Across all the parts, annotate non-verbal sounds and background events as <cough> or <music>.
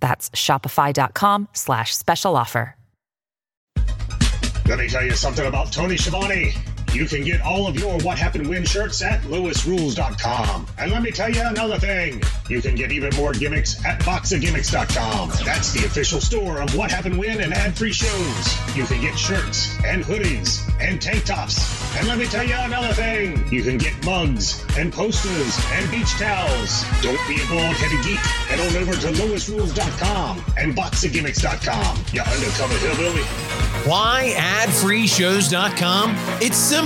That's shopify.com slash special offer. Let me tell you something about Tony Schiavone. You can get all of your What Happened When shirts at loisrules.com. And let me tell you another thing. You can get even more gimmicks at boxofgimmicks.com. That's the official store of What Happened When and ad-free shows. You can get shirts and hoodies and tank tops. And let me tell you another thing. You can get mugs and posters and beach towels. Don't be a bald-headed geek. Head on over to loisrules.com and boxofgimmicks.com. You undercover hillbilly. Why adfreeshows.com? It's simple.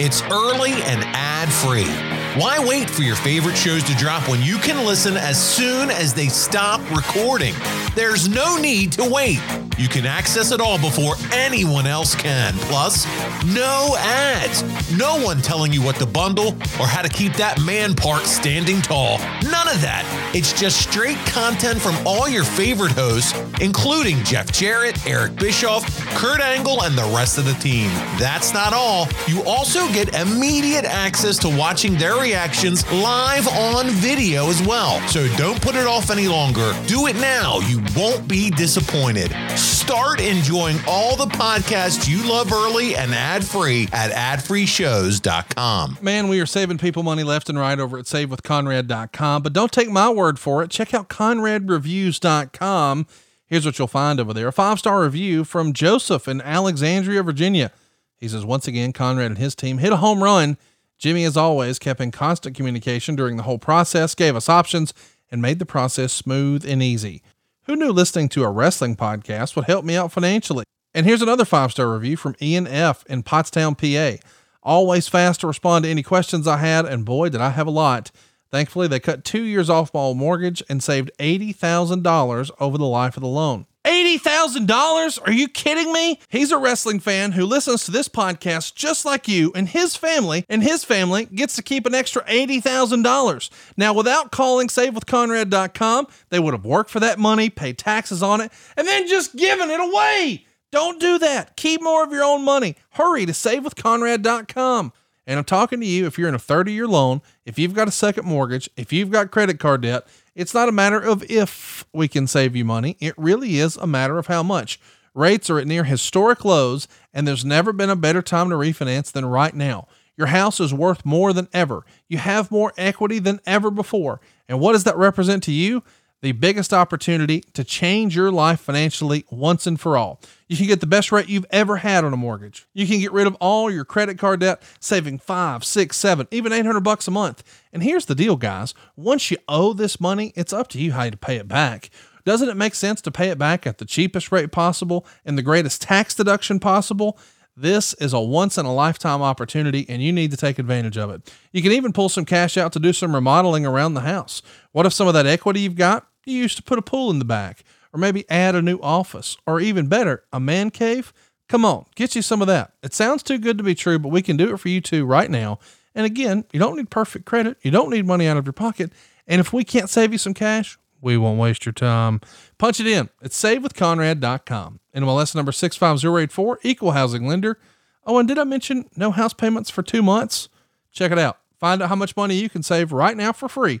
It's early and ad-free. Why wait for your favorite shows to drop when you can listen as soon as they stop recording? There's no need to wait. You can access it all before anyone else can. Plus, no ads. No one telling you what to bundle or how to keep that man part standing tall. None of that. It's just straight content from all your favorite hosts, including Jeff Jarrett, Eric Bischoff, Kurt Angle, and the rest of the team. That's not all. You also get immediate access to watching their reactions live on video as well. So don't put it off any longer. Do it now. You won't be disappointed. Start enjoying all the podcasts you love early and ad free at adfreeshows.com. Man, we are saving people money left and right over at savewithconrad.com. But don't take my word for it. Check out conradreviews.com. Here's what you'll find over there a five star review from Joseph in Alexandria, Virginia. He says, Once again, Conrad and his team hit a home run. Jimmy, as always, kept in constant communication during the whole process, gave us options, and made the process smooth and easy. Who knew listening to a wrestling podcast would help me out financially? And here's another five star review from Ian F. in Pottstown, PA. Always fast to respond to any questions I had, and boy, did I have a lot. Thankfully, they cut two years off my mortgage and saved $80,000 over the life of the loan. $80,000? Are you kidding me? He's a wrestling fan who listens to this podcast just like you, and his family, and his family gets to keep an extra $80,000. Now, without calling SaveWithConrad.com, they would have worked for that money, paid taxes on it, and then just given it away. Don't do that. Keep more of your own money. Hurry to SaveWithConrad.com. And I'm talking to you if you're in a 30 year loan, if you've got a second mortgage, if you've got credit card debt, it's not a matter of if we can save you money. It really is a matter of how much. Rates are at near historic lows, and there's never been a better time to refinance than right now. Your house is worth more than ever. You have more equity than ever before. And what does that represent to you? The biggest opportunity to change your life financially once and for all. You can get the best rate you've ever had on a mortgage. You can get rid of all your credit card debt, saving five, six, seven, even 800 bucks a month. And here's the deal, guys. Once you owe this money, it's up to you how to pay it back. Doesn't it make sense to pay it back at the cheapest rate possible and the greatest tax deduction possible? This is a once in a lifetime opportunity and you need to take advantage of it. You can even pull some cash out to do some remodeling around the house. What if some of that equity you've got you used to put a pool in the back, or maybe add a new office, or even better, a man cave. Come on, get you some of that. It sounds too good to be true, but we can do it for you too right now. And again, you don't need perfect credit. You don't need money out of your pocket. And if we can't save you some cash, we won't waste your time. Punch it in. It's savewithconrad.com. NMLS number 65084, equal housing lender. Oh, and did I mention no house payments for two months? Check it out. Find out how much money you can save right now for free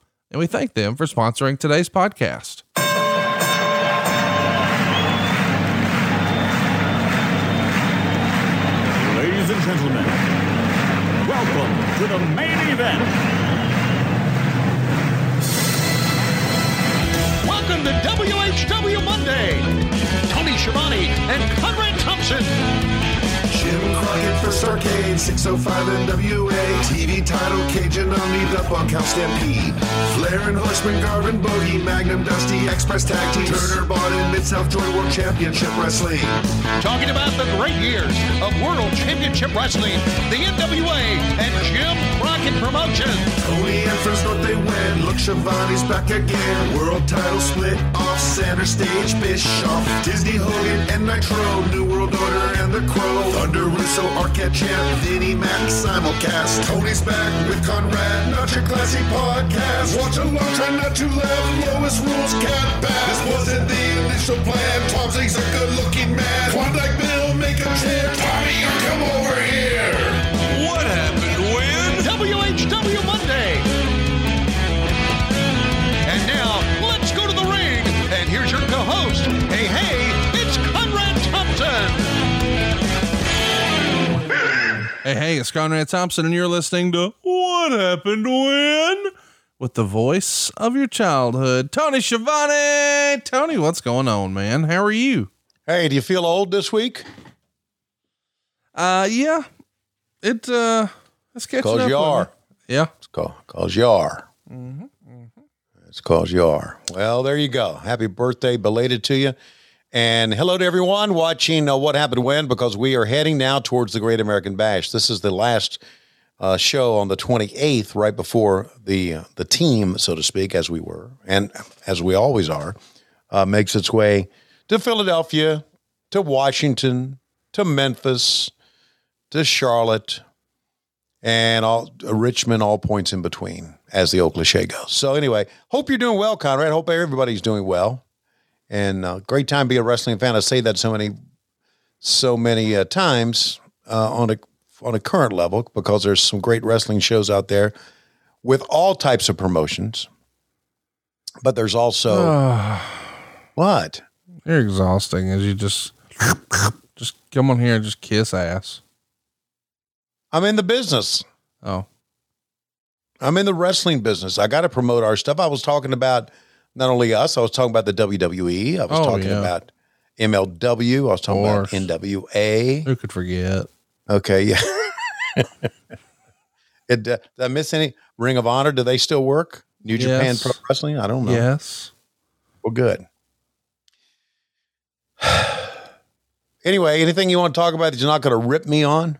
And we thank them for sponsoring today's podcast. Ladies and gentlemen, welcome to the main event. Welcome to WHW Monday. Tony Schiavone and Conrad Thompson. Jim Crockett for Starcade, 605 NWA. TV title, Cajun Omni, the Bunkhouse Stampede. Flair and Horseman, Garvin, Bogey, Magnum, Dusty, Express Tag Team. Turner, bought in Mid-South Joy World Championship Wrestling. Talking about the great years of World Championship Wrestling, the NWA, and Jim Crockett Promotions. Look, Schiavone's back again. World title split off center stage, Bischoff. Disney, Hogan, and Nitro. New World Order and The Crow. Thunder, Russo, Arquette Champ, Vinnie Mac, simulcast. Tony's back with Conrad, not your classy podcast. Watch along, try not to laugh. Lowest rules, cat back. This wasn't the initial plan. Tom Zigg's a good looking man. Klondike Bill, make a chip. Tommy, you come over here. What happened when? WHW Monday. Here's your co-host. Hey, hey, it's Conrad Thompson. Hey, hey, it's Conrad Thompson, and you're listening to What Happened When? With the voice of your childhood, Tony Schiavone. Tony, what's going on, man? How are you? Hey, do you feel old this week? Uh, yeah, it, uh, it's catching Cause up. you with me. are. Yeah. It's cause, cause you are. It's cause you are. Well, there you go. Happy birthday belated to you. And hello to everyone watching uh, What Happened When, because we are heading now towards the Great American Bash. This is the last uh, show on the 28th, right before the uh, the team, so to speak, as we were, and as we always are, uh, makes its way to Philadelphia, to Washington, to Memphis, to Charlotte, and all uh, Richmond, all points in between, as the old cliche goes. So anyway, hope you're doing well, Conrad. Hope everybody's doing well, and uh, great time to be a wrestling fan. I say that so many, so many uh, times uh, on a on a current level because there's some great wrestling shows out there with all types of promotions, but there's also <sighs> what You're exhausting as you just, just come on here and just kiss ass. I'm in the business. Oh, I'm in the wrestling business. I got to promote our stuff. I was talking about not only us, I was talking about the WWE. I was Oh, talking yeah. about MLW. I was talking about. NWA. who could forget? Okay, yeah. <laughs> it, uh, did I miss any Ring of Honor? Do they still work? New Japan Pro Wrestling? I don't know. Yes. Well, good. <sighs> anyway, anything you want to talk about that you're not going to rip me on?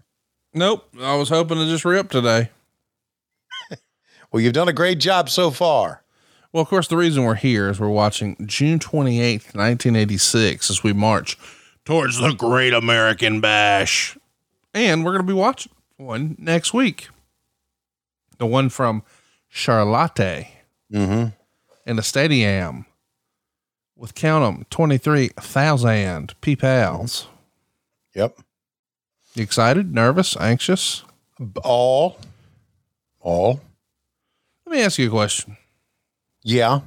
Nope. I was hoping to just rip today. Well, you've done a great job so far. Well, of course, the reason we're here is we're watching June 28th, 1986, as we march towards the Great American Bash. And we're going to be watching one next week. The one from Charlotte Mm-hmm. in the stadium with count 'em 23,000 peoples. Yep. You excited, nervous, anxious? All. All. Let me ask you a question. Yeah.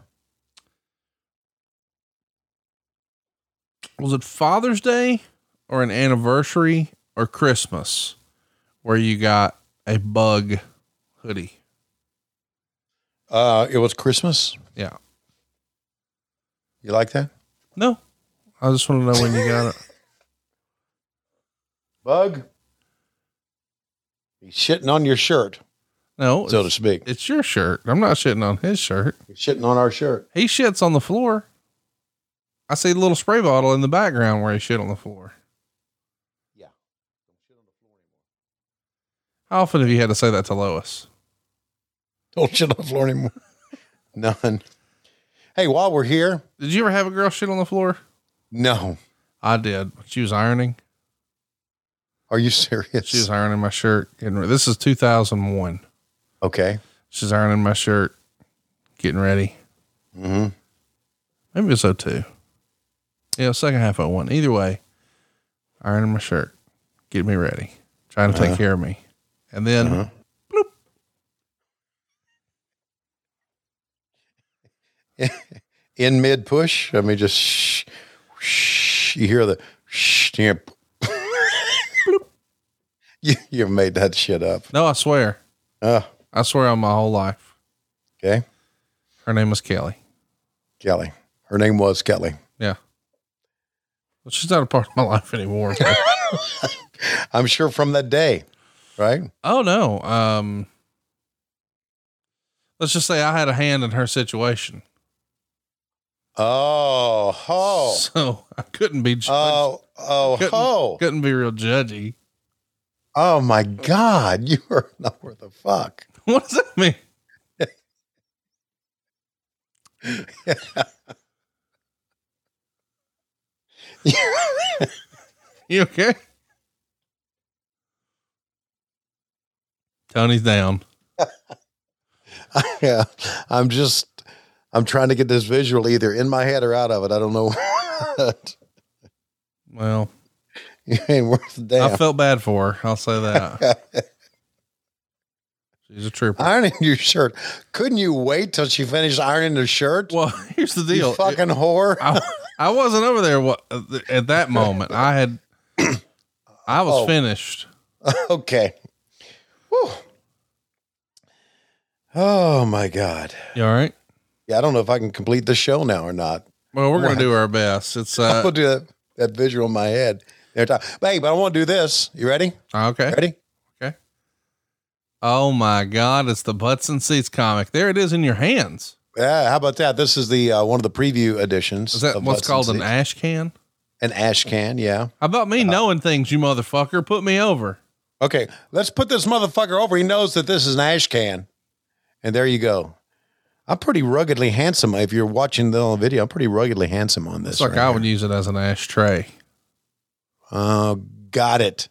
Was it Father's Day or an anniversary or Christmas where you got a bug hoodie? Uh, it was Christmas. Yeah. You like that? No. I just want to know when you got it. <laughs> Bug? He's shitting on your shirt, No, so to speak. it's your shirt. I'm not shitting on his shirt. He's shitting on our shirt. He shits on the floor. I see the little spray bottle in the background where he shit on the floor. Yeah. Don't shit on the floor anymore. How often have you had to say that to Lois? Don't shit on the floor anymore. <laughs> None. Hey, while we're here, Did you ever have a girl shit on the floor? no. I did. She was ironing. Are you serious? She was ironing my shirt. This is 2001. Okay. She's ironing my shirt, getting ready. Mm-hmm. Maybe it's 02. Yeah, second half of 01. Either way, ironing my shirt, getting me ready, trying to take Uh-huh. care of me. And then Uh-huh. <laughs> In mid push, I mean, just shh, shh. You hear the shh. You, <laughs> you you made that shit up. no, I swear, Oh, I swear on my whole life. okay. Her name was Kelly. Kelly. Her name was Kelly. Yeah. Well, she's not a part of my life anymore. <laughs> I'm sure from that day, right? oh no. Um, let's just say I had a hand in her situation. Oh, oh, So I couldn't be, ju- oh, oh, couldn't, oh. couldn't be real judgy. Oh my God. <laughs> You are not worth a fuck. <laughs> What does that mean? <laughs> You okay? Tony's down. <laughs> yeah. Uh, I'm just, I'm trying to get this visual either in my head or out of it. I don't know. what. Well, you ain't worth a damn. I felt bad for her. I'll say that. She's a trooper. ironing <laughs> your shirt. Couldn't you wait till she finished ironing the shirt? well, <laughs> here's the you deal. fucking whore. I, I wasn't over there at that moment. I had, I was Oh. finished. <laughs> okay. Whew. Oh my God. You all right? Yeah, I don't know if I can complete the show now or not. Well, we're going to do our best. It's, I'll uh, do that, that visual in my head. every time. But hey, but I want to do this. You ready? okay. Ready? Oh my God. It's the Butts and Seats comic. There it is in your hands. Yeah. How about that? This is the uh, one of the preview editions. Is that what's called an ash can? an ash can? Yeah. How about me knowing things, you motherfucker? Put me over. Okay. Let's put this motherfucker over. He knows that this is an ash can, and there you go. I'm pretty ruggedly handsome. If you're watching the video, I'm pretty ruggedly handsome on this. It's like right I here. would use it as an ashtray. Oh, got it.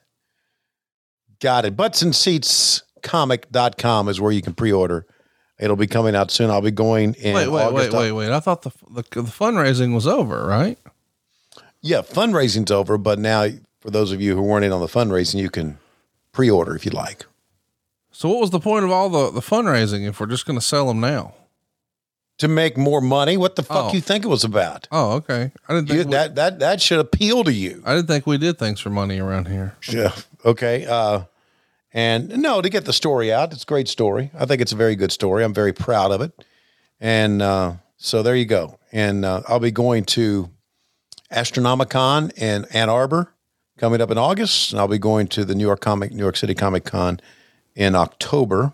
Got it. Butts and Seats comic.com is where you can pre-order. It'll be coming out soon. I'll be going in wait, wait, August. wait, wait, wait. I thought the, the the fundraising was over, right? Yeah, fundraising's over, but now for those of you who weren't in on the fundraising, you can pre-order if you like. So what was the point of all the the fundraising if we're just going to sell them now? To make more money, what the fuck Oh. you think it was about? Oh, okay. I didn't think You, we, that that that should appeal to you. I didn't think we did things for money around here. Yeah. Okay. Uh, and no, to get the story out, it's a great story. I think it's a very good story. I'm very proud of it. And uh, so there you go. And uh, I'll be going to Astronomicon in Ann Arbor coming up in August, and I'll be going to the New York Comic New York City Comic Con in October,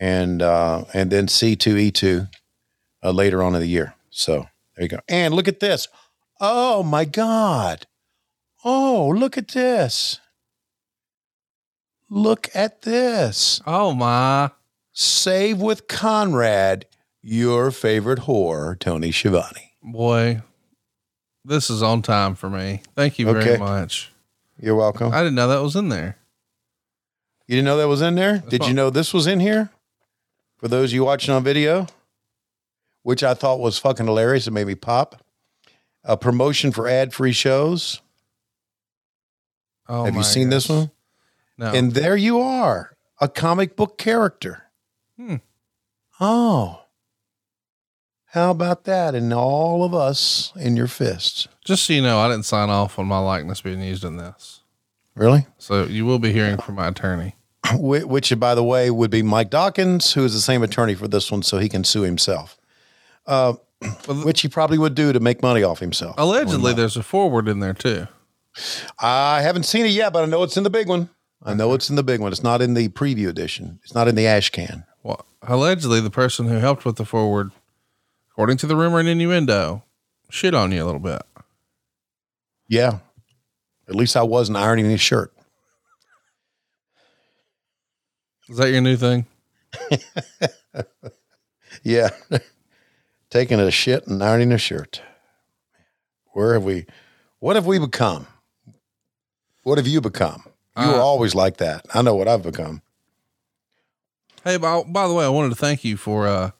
and uh, and then C two E two uh, later on in the year. So there you go. And look at this. Oh my God. Oh, look at this. Look at this. Oh my! Save with Conrad, your favorite whore, Tony Schiavone. Boy, this is on time for me. Thank you very much. You're welcome. I didn't know that was in there. You didn't know that was in there? Did you know this was in here? For those of you watching on video, which I thought was fucking hilarious. It made me pop. A promotion for ad free shows. Oh, Have you seen this one? No. And there you are, a comic book character. Hmm. Oh. How about that? And all of us in your fists. Just so you know, I didn't sign off on my likeness being used in this. Really? So you will be hearing from my attorney. Which, by the way, would be Mike Dawkins, who is the same attorney for this one, so he can sue himself. Uh, which he probably would do to make money off himself. Allegedly, there's a foreword in there too. I haven't seen it yet, but I know it's in the big one. I know it's in the big one. It's not in the preview edition. It's not in the ash can. Well, allegedly, the person who helped with the foreword, according to the rumor and innuendo, shit on you a little bit. Yeah. At least I wasn't ironing his shirt. Is that your new thing? <laughs> Yeah. Taking a shit and ironing a shirt. Where have we, what have we become? What have you become? You were Uh, always like that. I know what I've become. Hey, by, by the way, I wanted to thank you for uh,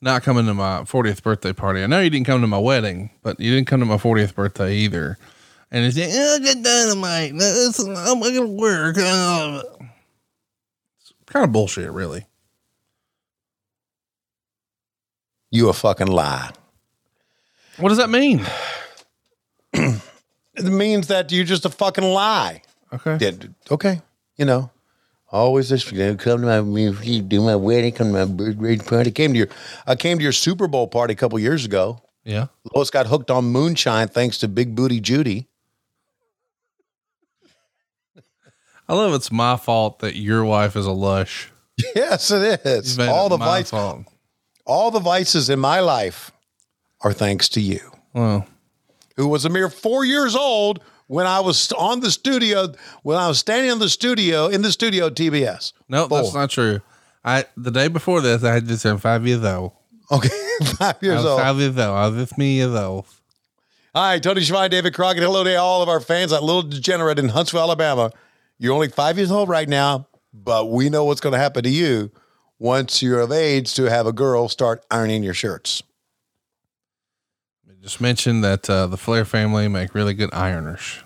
not coming to my 40th birthday party. I know you didn't come to my wedding, but you didn't come to my 40th birthday either. And he's like, oh, I got dynamite. It's, I'm going to work. Uh, It's kind of bullshit, really. You a fucking lie. What does that mean? <clears throat> It means that you're just a fucking lie. Okay. Yeah, okay. You know, always this. You know, come to my you do my wedding, come to my birthday party. Came to your, I came to your Super Bowl party a couple years ago. Yeah. Lois got hooked on moonshine thanks to Big Booty Judy. I love it's my fault that your wife is a lush. Yes, it is. All it the vices, fault. all the vices in my life are thanks to you, Well, who was a mere four years old when I was on the studio, when I was standing in the studio in the studio at TBS. no, that's not true. I the day before this, I had just turned five years old. Okay, <laughs> five I years was old. five years old. I was just me years old. Hi, Tony Schiavone, David Crockett. Hello to all of our fans. That little degenerate in Huntsville, Alabama. You're only five years old right now, but we know what's going to happen to you once you're of age to have a girl start ironing your shirts. Just mentioned that uh, the Flair family make really good ironers.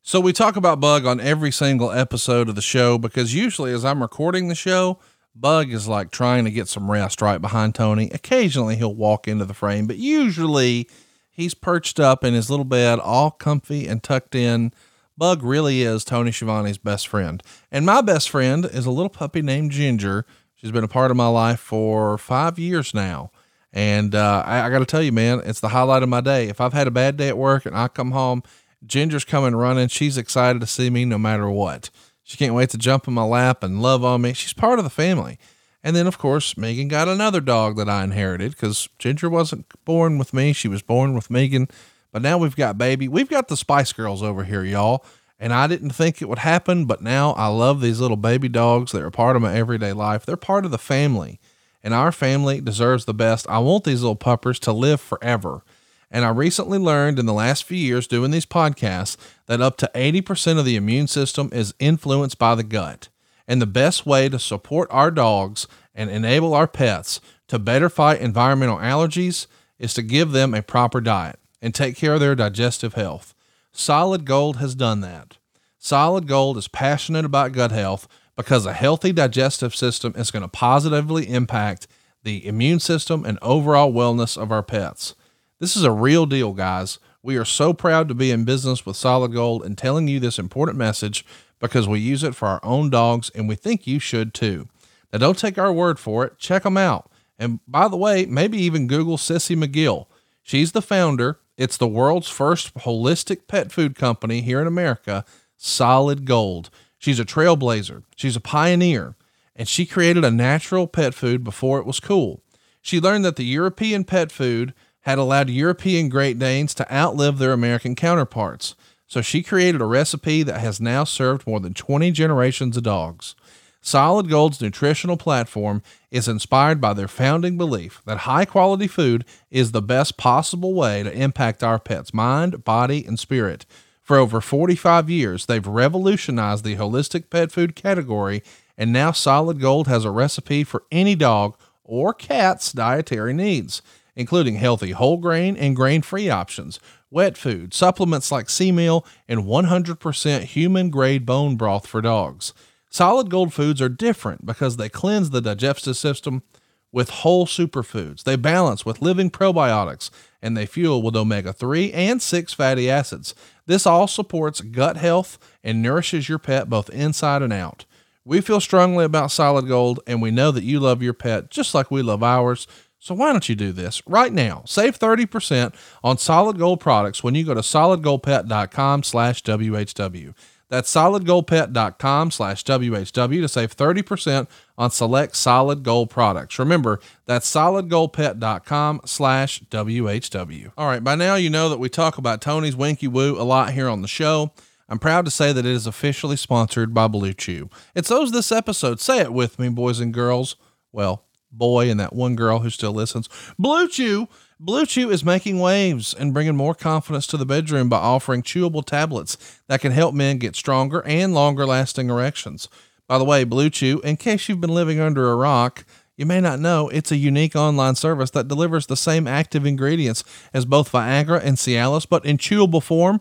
So we talk about Bug on every single episode of the show because usually as I'm recording the show, Bug is like trying to get some rest right behind Tony. Occasionally he'll walk into the frame, but usually he's perched up in his little bed, all comfy and tucked in. Bug really is Tony Schiavone's best friend. And my best friend is a little puppy named Ginger. She's been a part of my life for five years now. And uh, I, I got to tell you, man, it's the highlight of my day. If I've had a bad day at work and I come home, Ginger's coming running. She's excited to see me no matter what. She can't wait to jump in my lap and love on me. She's part of the family. And then, of course, Megan got another dog that I inherited because Ginger wasn't born with me. She was born with Megan. But now we've got baby. We've got the Spice Girls over here, y'all. And I didn't think it would happen, but now I love these little baby dogs. They're a part of my everyday life. They're part of the family and our family deserves the best. I want these little puppers to live forever. And I recently learned in the last few years doing these podcasts that up to 80% of the immune system is influenced by the gut. And the best way to support our dogs and enable our pets to better fight environmental allergies is to give them a proper diet and take care of their digestive health. Solid Gold has done that. Solid Gold is passionate about gut health because a healthy digestive system is going to positively impact the immune system and overall wellness of our pets. This is a real deal, guys. We are so proud to be in business with Solid Gold and telling you this important message because we use it for our own dogs and we think you should too. Now, don't take our word for it. Check them out. And by the way, maybe even Google Sissy McGill. She's the founder. It's the world's first holistic pet food company here in America, Solid Gold. She's a trailblazer. She's a pioneer. And she created a natural pet food before it was cool. She learned that the European pet food had allowed European Great Danes to outlive their American counterparts. So she created a recipe that has now served more than 20 generations of dogs. Solid Gold's nutritional platform is inspired by their founding belief that high quality food is the best possible way to impact our pet's mind, body, and spirit. For over 45 years, they've revolutionized the holistic pet food category, and now Solid Gold has a recipe for any dog or cat's dietary needs, including healthy whole grain and grain free options, wet food, supplements like sea meal, and 100% human grade bone broth for dogs. Solid Gold foods are different because they cleanse the digestive system with whole superfoods. They balance with living probiotics and they fuel with omega 3 and 6 fatty acids. This all supports gut health and nourishes your pet both inside and out. We feel strongly about Solid Gold and we know that you love your pet just like we love ours. So why don't you do this right now? Save 30% on Solid Gold products when you go to solidgoldpet.com slash WHW. That's solidgoldpet.com slash WHW to save 30% on select solid gold products. Remember, that's solidgoldpet.com slash WHW. All right, by now you know that we talk about Tony's Winky Woo a lot here on the show. I'm proud to say that it is officially sponsored by Blue Chew. It's those this episode. Say it with me, boys and girls. Well, boy and that one girl who still listens. Blue Chew. Blue Chew is making waves and bringing more confidence to the bedroom by offering chewable tablets that can help men get stronger and longer lasting erections. By the way, Blue Chew, in case you've been living under a rock, You may not know it's a unique online service that delivers the same active ingredients as both Viagra and Cialis, but in chewable form,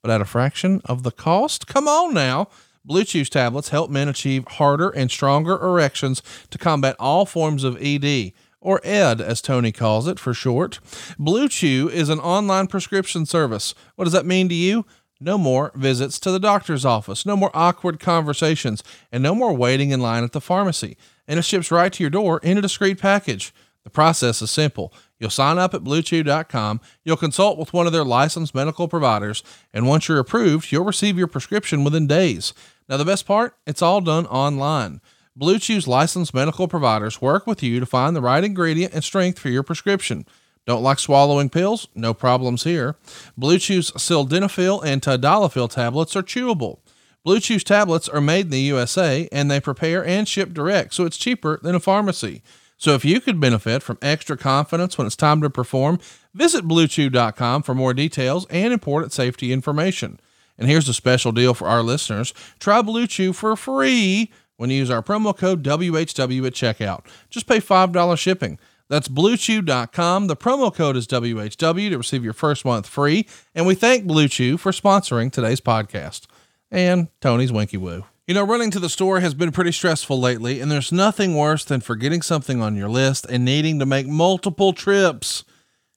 but at a fraction of the cost. Come on now. Blue Chew's tablets help men achieve harder and stronger erections to combat all forms of ED, or ED as Tony calls it for short. Blue Chew is an online prescription service. What does that mean to you? No more visits to the doctor's office, no more awkward conversations, and no more waiting in line at the pharmacy. And it ships right to your door in a discreet package. The process is simple. You'll sign up at bluechew.com, you'll consult with one of their licensed medical providers, and once you're approved, you'll receive your prescription within days. Now, the best part, it's all done online. Blue Chew's licensed medical providers work with you to find the right ingredient and strength for your prescription. Don't like swallowing pills? No problems here. Blue Chew's sildenafil and tadalafil tablets are chewable. Blue Chew's tablets are made in the USA and they prepare and ship direct, so it's cheaper than a pharmacy. So if you could benefit from extra confidence when it's time to perform, visit bluechew.com for more details and important safety information. And here's a special deal for our listeners. Try Blue Chew for free when you use our promo code WHW at checkout. Just pay $5 shipping. That's bluechew.com. The promo code is WHW to receive your first month free. And we thank Blue Chew for sponsoring today's podcast. And Tony's Winky Woo. You know, running to the store has been pretty stressful lately, and there's nothing worse than forgetting something on your list and needing to make multiple trips.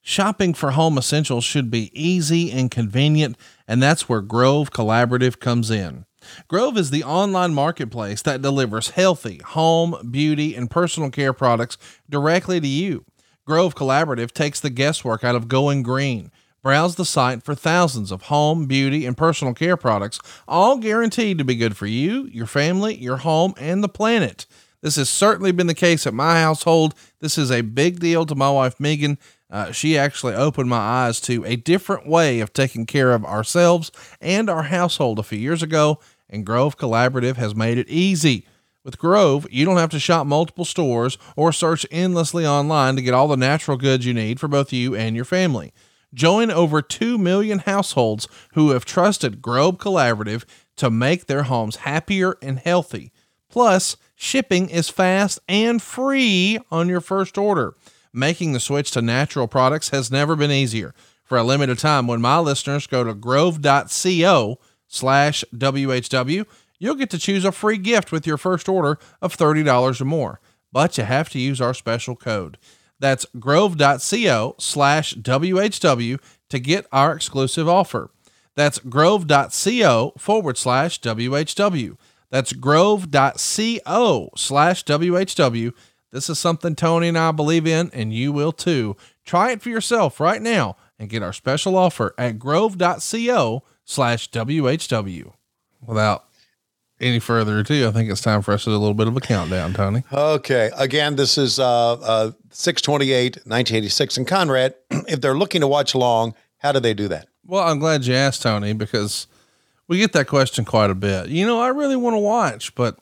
Shopping for home essentials should be easy and convenient, and that's where Grove Collaborative comes in. Grove is the online marketplace that delivers healthy home, beauty, and personal care products directly to you. Grove Collaborative takes the guesswork out of going green. Browse the site for thousands of home, beauty, and personal care products, all guaranteed to be good for you, your family, your home, and the planet. This has certainly been the case at my household. This is a big deal to my wife, Megan. Uh, she actually opened my eyes to a different way of taking care of ourselves and our household a few years ago, and Grove Collaborative has made it easy. With Grove, you don't have to shop multiple stores or search endlessly online to get all the natural goods you need for both you and your family. Join over 2 million households who have trusted Grove Collaborative to make their homes happier and healthy. Plus, shipping is fast and free on your first order. Making the switch to natural products has never been easier. For a limited time, when my listeners go to grove.co slash WHW, you'll get to choose a free gift with your first order of $30 or more. But you have to use our special code. That's grove.co slash WHW to get our exclusive offer. That's grove.co forward slash WHW. That's grove.co slash WHW. This is something Tony and I believe in, and you will too. Try it for yourself right now and get our special offer at grove.co slash WHW. Without any further ado, I think it's time for us to do a little bit of a countdown, Tony. Okay. Again, this is uh, uh, 628, 1986. And Conrad, <clears throat> if they're looking to watch along, how do they do that? Well, I'm glad you asked, Tony, because we get that question quite a bit. You know, I really want to watch, but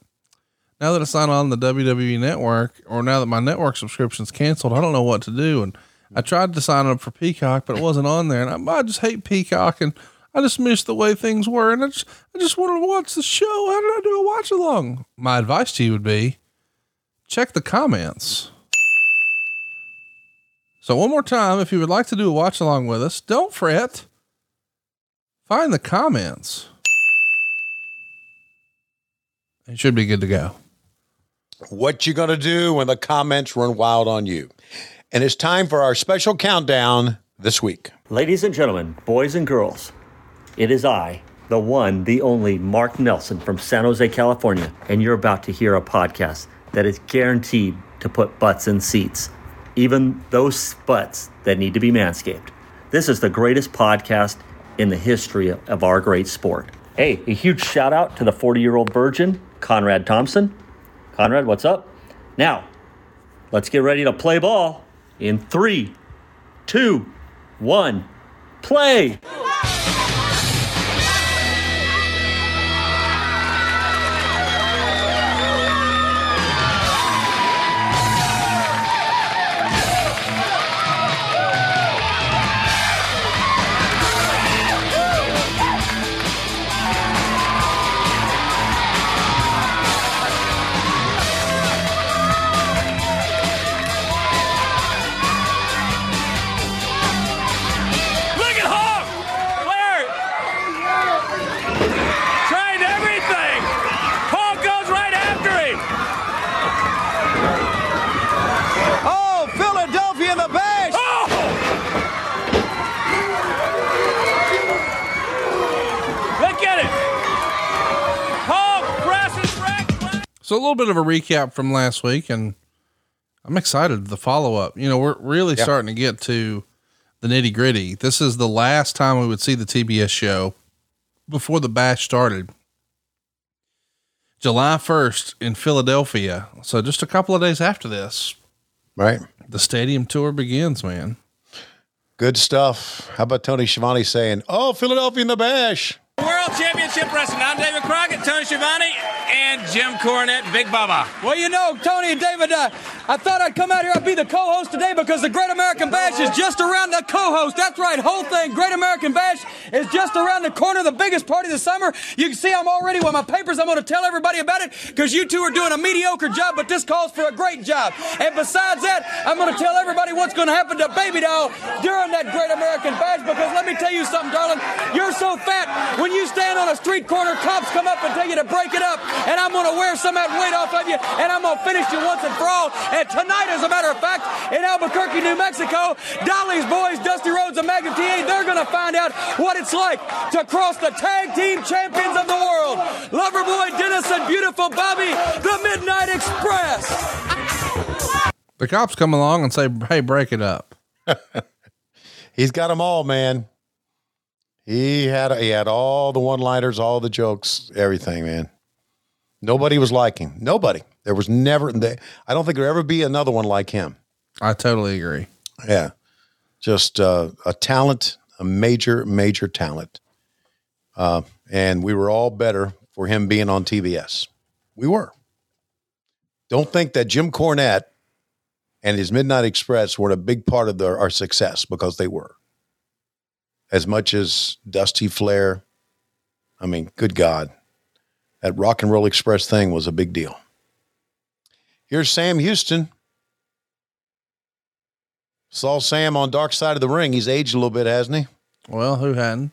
now that it's not on the WWE network, or now that my network subscription's canceled, I don't know what to do. And I tried to sign up for Peacock, but it wasn't on there. And I, I just hate Peacock, and I just miss the way things were. And I just, I just want to watch the show. How did I do a watch along? My advice to you would be check the comments. So, one more time, if you would like to do a watch along with us, don't fret. Find the comments. It should be good to go. What you going to do when the comments run wild on you? And it's time for our special countdown this week. Ladies and gentlemen, boys and girls, it is I, the one, the only Mark Nelson from San Jose, California, and you're about to hear a podcast that is guaranteed to put butts in seats, even those butts that need to be manscaped. This is the greatest podcast in the history of our great sport. Hey, a huge shout out to the 40 year old virgin, Conrad Thompson. Conrad, what's up? Now, let's get ready to play ball in three, two, one, play! So a little bit of a recap from last week, and I'm excited the follow up. You know, we're really Yeah. starting to get to the nitty gritty. This is the last time we would see the TBS show before the bash started. July 1st in Philadelphia. So just a couple of days after this, Right. the stadium tour begins, man. Good stuff. How about Tony Schiavone saying, "Oh, Philadelphia in the bash"? World Championship Wrestling. I'm David Crockett, Tony Schiavone, and Jim Cornette, Big Bubba. Well, you know, Tony and David, uh, I thought I'd come out here. I'd be the co-host today because the Great American Bash is just around the co-host. That's right, whole thing. Great American Bash is just around the corner. The biggest party of the summer. You can see I'm already with my papers. I'm going to tell everybody about it because you two are doing a mediocre job, but this calls for a great job. And besides that, I'm going to tell everybody what's going to happen to Baby Doll during that Great American Bash because let me tell you something, darling. You're so fat. When you stand on a street corner, cops come up and tell you to break it up, and I'm going to wear some of that weight off of you, and I'm going to finish you once and for all. And tonight, as a matter of fact, in Albuquerque, New Mexico, Dolly's boys, Dusty Rhodes and Magnum TA, they're going to find out what it's like to cross the tag team champions of the world. Loverboy Dennis and beautiful Bobby, the Midnight Express. The cops come along and say, Hey, break it up. <laughs> He's got them all, man. He had he had all the one-liners, all the jokes, everything, man. Nobody was like him. Nobody. There was never. they- I don't think there'll ever be another one like him. I totally agree. Yeah, just uh, a talent, a major, major talent. Uh, and we were all better for him being on TBS. We were. Don't think that Jim Cornette and his Midnight Express were a big part of their, our success because they were. As much as Dusty Flair, I mean, good God, that Rock and Roll Express thing was a big deal. Here's Sam Houston. Saw Sam on Dark Side of the Ring. He's aged a little bit, hasn't he? Well, who hadn't?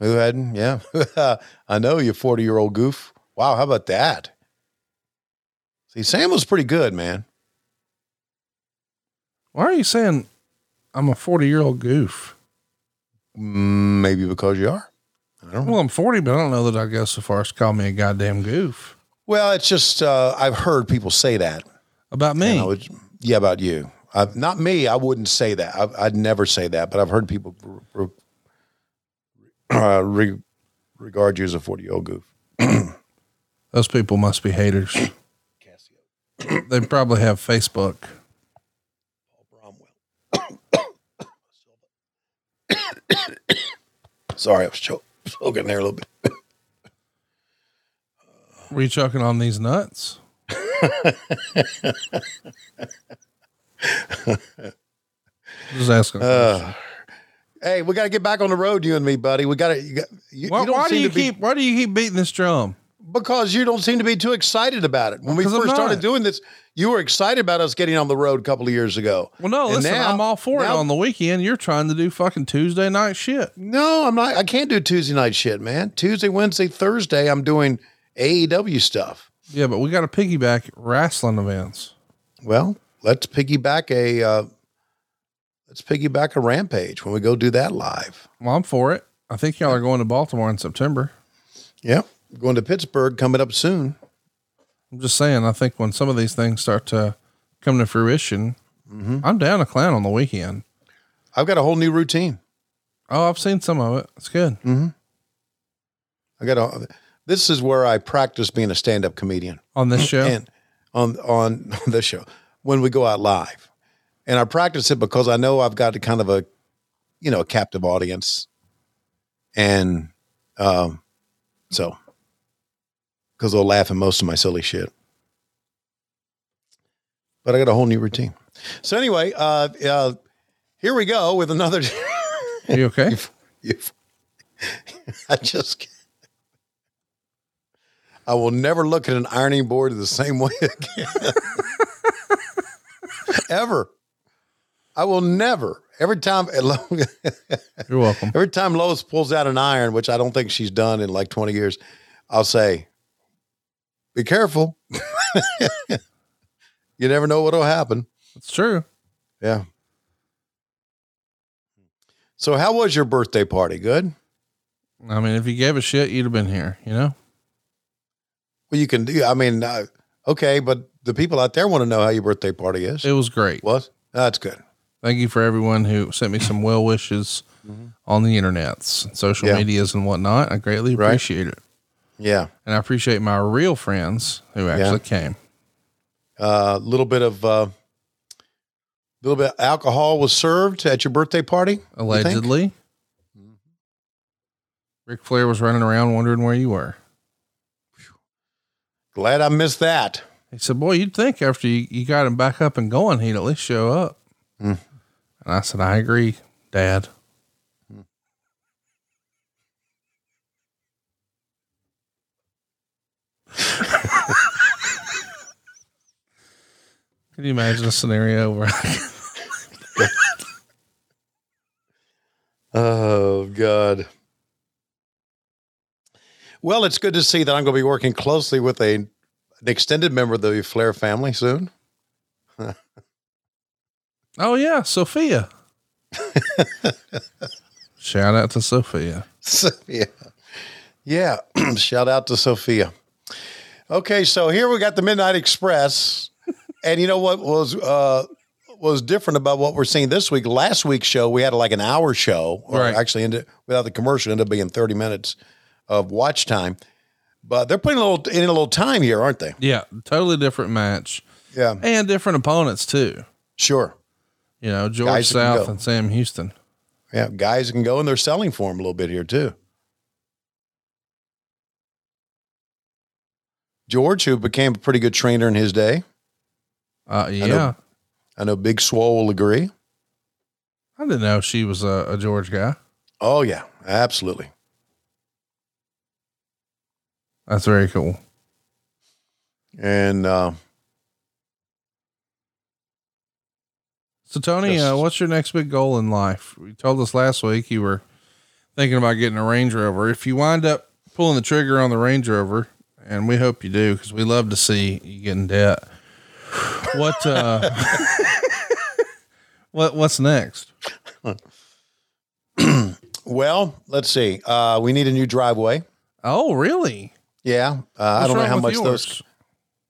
Who hadn't? Yeah. <laughs> I know you 40 year old goof. Wow. How about that? See, Sam was pretty good, man. Why are you saying I'm a 40 year old goof? Maybe because you are. I don't know. Well, I'm 40, but I don't know that I go so far as to call me a goddamn goof Well, it's just, uh, I've heard people say that. about me. I would, yeah, about you. i not me. I wouldn't say that. I, I'd never say that, but I've heard people re- uh, re- regard you as a 40 year old goof. Those people must be haters. <coughs> they probably have Facebook. <coughs> Sorry, I was choking, choking there a little bit. <laughs> Were you choking on these nuts? <laughs> Just asking. Uh, hey, we got to get back on the road, you and me, buddy. We got to. You, got- you, why you why do you to be keep? Why do you keep beating this drum? Because you don't seem to be too excited about it. When we first started doing this, you were excited about us getting on the road a couple of years ago. Well, no, And listen, now- I'm all for it on the weekend. You're trying to do fucking Tuesday night shit. No, I'm not. I can't do Tuesday night shit, man. Tuesday, Wednesday, Thursday, I'm doing AEW stuff. Yeah, but we got to piggyback wrestling events. Well, let's piggyback a uh, let's piggyback a rampage when we go do that live. Well, I'm for it. I think y'all are going to Baltimore in September. Yeah, going to Pittsburgh coming up soon. I'm just saying. I think when some of these things start to come to fruition, Mm-hmm. I'm down to clown on the weekend. I've got a whole new routine. Oh, I've seen some of it. It's good. I got a. This is where I practice being a stand-up comedian. On this show? and on on <laughs> this show when we go out live, and I practice it because I know I've got a kind of a, you know, a captive audience, and um, so because they'll laugh at most of my silly shit. But I got a whole new routine. So anyway, uh, uh, here we go with another. <laughs> Are you okay? You've- <laughs> I just. can't. I will never look at an ironing board the same way <laughs> again. Ever. I will never. Every time, You're welcome. every time Lois pulls out an iron, which I don't think she's done in like 20 years, I'll say, be careful. <laughs> you never know what'll happen. It's true. Yeah. So, how was your birthday party? Good. I mean, if you gave a shit, you'd have been here, you know? Well, you can do. I mean, uh, Okay, but the people out there want to know how your birthday party is. It was great. Was that's good. Thank you for everyone who sent me some well wishes on the internets, social Yeah. medias, and whatnot. I greatly Right. appreciate it, Yeah, and I appreciate my real friends who actually came. a uh, little bit of a little bit of alcohol was served at your birthday party. Allegedly, Ric Flair was running around wondering where you were. Glad I missed that. He said, "Boy, you'd think after you, you got him back up and going, he'd at least show up." Hmm. And I said, "I agree, Dad." <laughs> Can you imagine a scenario where Oh God. Well, it's good to see that I'm going to be working closely with a an extended member of the Flair family soon. <laughs> Oh yeah, Sophia. <laughs> Shout out to Sophia. Sophia. Yeah. <clears throat> Shout out to Sophia. Okay, so here we got the Midnight Express. and you know what was uh was different about what we're seeing this week? Last week's show, we had like an hour show, or Right. actually ended without the commercial, ended up being 30 minutes of watch time. But they're putting a little in a little time here, aren't they? Yeah, totally different match. Yeah. And different opponents too. Sure. You know, George Guys South and Sam Houston. Yeah, guys can go and they're selling for them a little bit here too. George, who became a pretty good trainer in his day. Uh, yeah. I know, I know Big Swole will agree. I didn't know she was a, a George guy. Oh yeah, absolutely. That's very cool. And uh, So Tony, uh, what's your next big goal in life? You told us last week you were thinking about getting a Range Rover. If you wind up pulling the trigger on the Range Rover, and we hope you do, because we love to see you get in debt. What uh, <laughs> what what's next? <clears throat> well, let's see. Uh, we need a new driveway. Oh, really? Yeah, uh, I don't know how much yours? those.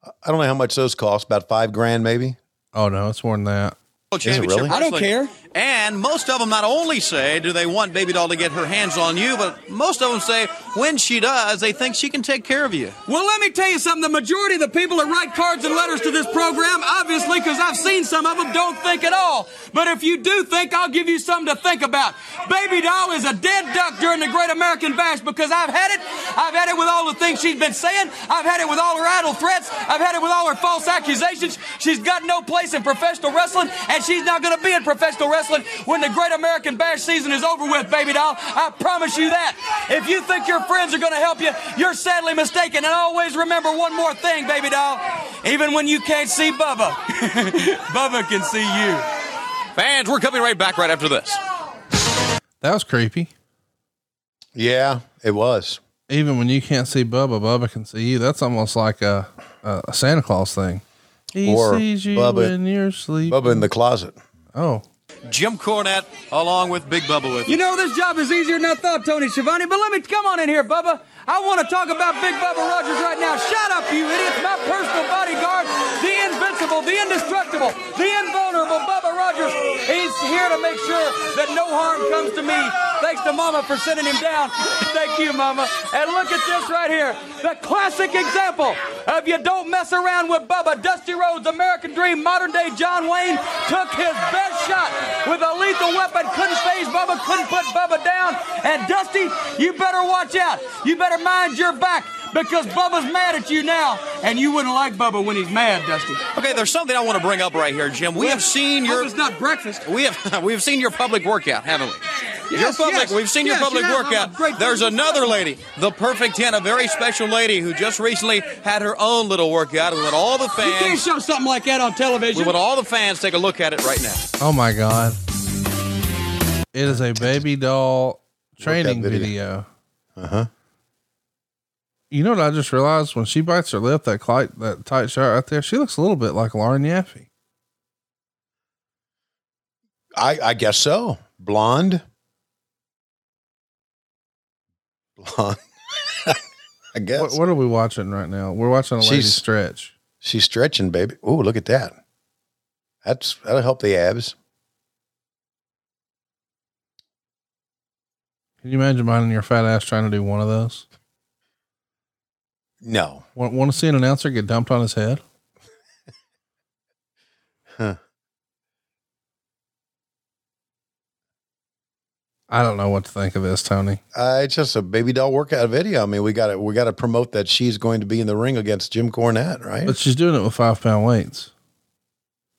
I don't know how much those cost. About five grand, maybe. Oh no, it's more than that. Championship really? I don't Wrestling. care. And most of them not only say, do they want Baby Doll to get her hands on you, but most of them say, when she does, they think she can take care of you. Well, let me tell you something. The majority of the people that write cards and letters to this program, obviously, because I've seen some of them, don't think at all. But if you do think, I'll give you something to think about. Baby Doll is a dead duck during the Great American Bash because I've had it. I've had it with all the things she's been saying. I've had it with all her idle threats. I've had it with all her false accusations. She's got no place in professional wrestling, and she's not going to be in professional wrestling when the Great American Bash season is over with, Baby Doll. I promise you that. If you think your friends are going to help you, you're sadly mistaken. And always remember one more thing, Baby Doll. Even when you can't see Bubba, <laughs> Bubba can see you. Fans, we're coming right back right after this. That was creepy. Yeah, it was. Even when you can't see Bubba, Bubba can see you. That's almost like a a, a Santa Claus thing. He Or sees you Bubba- when you're sleeping. Bubba in the closet. Oh, Jim Cornette, along with Big Bubba with You know, this job is easier than I thought, Tony Schiavone, but let me come on in here, Bubba. I want to talk about Big Bubba Rogers right now. Shut up, you idiots. My personal bodyguard, the invincible, the indestructible, the invulnerable Bubba Rogers. He's here to make sure that no harm comes to me. Thanks to Mama for sending him down. Thank you, Mama. And look at this right here. The classic example of you don't mess around with Bubba. Dusty Rhodes, American Dream, modern day John Wayne, took his best shot with a lethal weapon. Couldn't faze Bubba, couldn't put Bubba down. And Dusty, you better watch out. You better mind your back because Bubba's mad at you now. And you wouldn't like Bubba when he's mad, Dusty. Okay, there's something I want to bring up right here, Jim. We have seen your Bubba's not breakfast. we have <laughs> we've seen your public workout, haven't we? your public, yes, we've seen yes, your public you have. Workout. There's another lady, the Perfect Ten, a very special lady who just recently had her own little workout. We want all the fans. You can't show something like that on television. We television. want all the fans take a look at it right now. oh my God! It is a baby doll training video. video. Uh huh. You know what I just realized when she bites her lip, that tight, that tight shot right there, she looks a little bit like Lauren Yaffe. I I guess so. Blonde. Blonde. <laughs> I guess. What, what are we watching right now? We're watching a lady She's- stretch. She's stretching, baby. Oh, look at that. That's that'll help the abs. Can you imagine minding your fat ass trying to do one of those? No. Want, want to see an announcer get dumped on his head? Huh. I don't know what to think of this, Tony. Uh, it's just a baby doll workout video. I mean, we got to we got to promote that she's going to be in the ring against Jim Cornette, right? But she's doing it with five pound weights.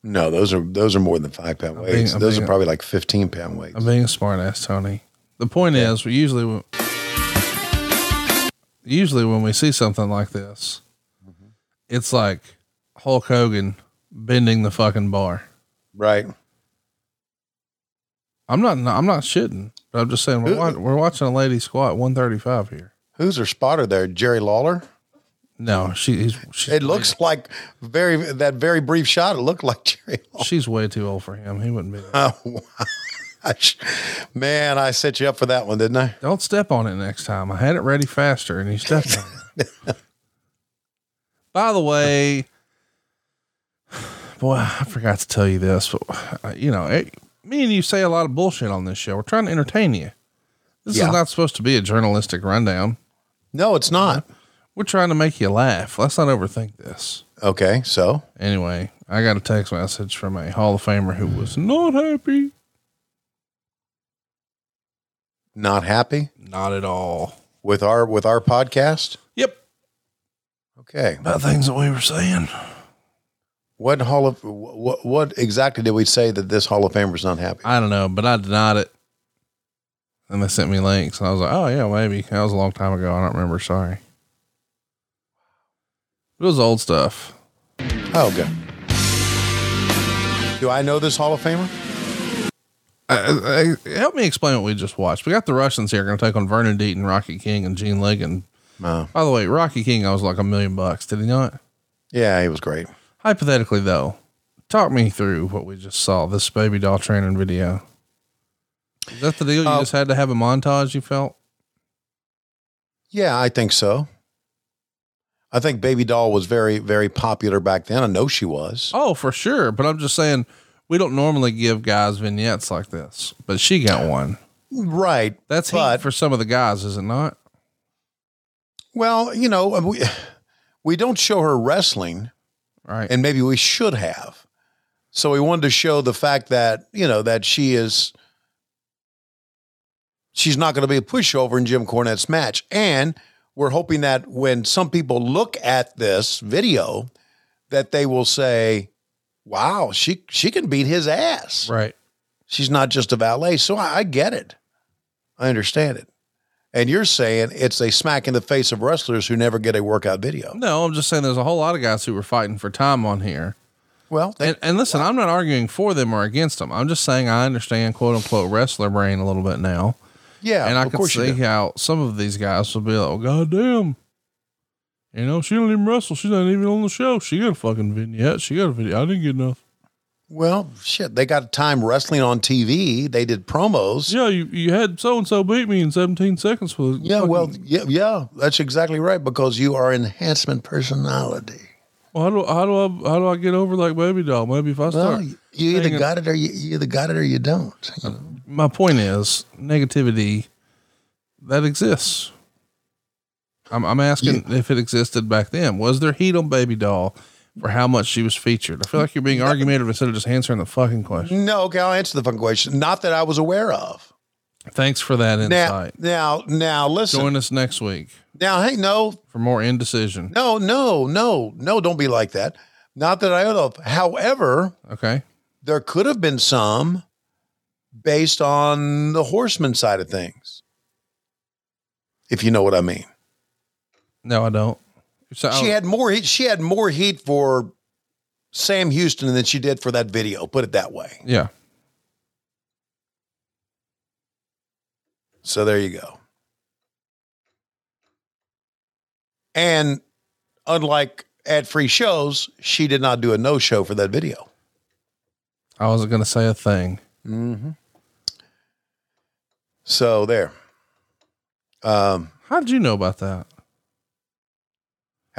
no, those are those are more than five pound I'm weights. being- those are probably like fifteen pound weights. I'm being a smart ass, Tony. The point is, we usually, usually when we see something like this, mm-hmm. it's like Hulk Hogan bending the fucking bar. Right. I'm not, I'm not shitting, but I'm just saying we're, wa- we're watching a lady squat 135 here. Who's her spotter there? Jerry Lawler. No, she, he's, she's, It looks like very that very brief shot. It looked like <laughs> Jerry. she's way too old for him. He wouldn't be. Oh, there. Oh, wow. Man, I set you up for that one, didn't I? Don't step on it next time. I had it ready faster and you stepped on it. <laughs> By the way, boy, I forgot to tell you this, but uh, you know, it, me and you say a lot of bullshit on this show. We're trying to entertain you. This Yeah. is not supposed to be a journalistic rundown. No, it's not. We're trying to make you laugh. Let's not overthink this. Okay, so Anyway, I got a text message from a Hall of Famer who was not happy. Not happy Not at all. with our with our podcast. Yep. Okay, About things that we were saying. what hall of what what exactly did we say that this Hall of Famer's not happy? I don't know, but I denied it. And they sent me links, and I was like, "Oh yeah, maybe." That was a long time ago. I don't remember. Sorry. It was old stuff. Oh, okay. Do I know this Hall of Famer? Uh, uh, help me explain what we just watched. We got the Russians here going to take on Vernon Deaton, Rocky King, and Gene Ligon. No. By the way, Rocky King, I was like a million bucks. Did he not? Yeah, he was great. Hypothetically, though, talk me through what we just saw. This baby doll training video. Is that the deal? You Uh, just had to have a montage. You felt? Yeah, I think so. I think Baby Doll was very very popular back then. I know she was. Oh, for sure. But I'm just saying, we don't normally give guys vignettes like this, but she got one. Right. That's heat but for some of the guys, is it not? well, you know, uh, we <sighs> we don't show her wrestling, Right. and maybe we should have. So we wanted to show the fact that you know that she is she's not going to be a pushover in Jim Cornette's match, and we're hoping that when some people look at this video, that they will say, "Wow, she she can beat his ass." right. She's not just a valet. So I, I get it. I understand it. And you're saying it's a smack in the face of wrestlers who never get a workout video. No, I'm just saying there's a whole lot of guys who were fighting for time on here. Well, they, And, and listen, I'm not arguing for them or against them. I'm just saying I understand quote unquote wrestler brain a little bit now. yeah, and I of can course you see how some of these guys will be like, oh, God damn. You know, she don't even wrestle. She's not even on the show. She got a fucking vignette. She got a video. I didn't get enough. Well, shit, they got time wrestling on TV. They did promos. Yeah, you, you had so and so beat me in 17 seconds for the Yeah, fucking- well, yeah, yeah, that's exactly right because you are enhancement personality. Well, how do how do I how do I get over like baby doll? Maybe if I Well, start. you you either hanging- got it or you, you either got it or you don't. you know. My point is negativity that exists. I'm I'm asking if it existed back then. Was there heat on baby doll for how much she was featured? I feel like you're being argumentative instead of just answering the fucking question. No, okay, I'll answer the fucking question. Not that I was aware of. Thanks for that Now, insight. now, now, listen. Join us next week Now, hey, no, for more indecision. No, no, no, no, don't be like that. Not that I know of. However, Okay. there could have been some based on the horseman side of things. If you know what I mean. No, I don't. So, She had more heat. She had more heat for Sam Houston than she did for that video. Put it that way. yeah. So there you go. And unlike ad free shows, she did not do a no show for that video. I wasn't going to say a thing. Mm-hmm. So there. Um, How did you know about that?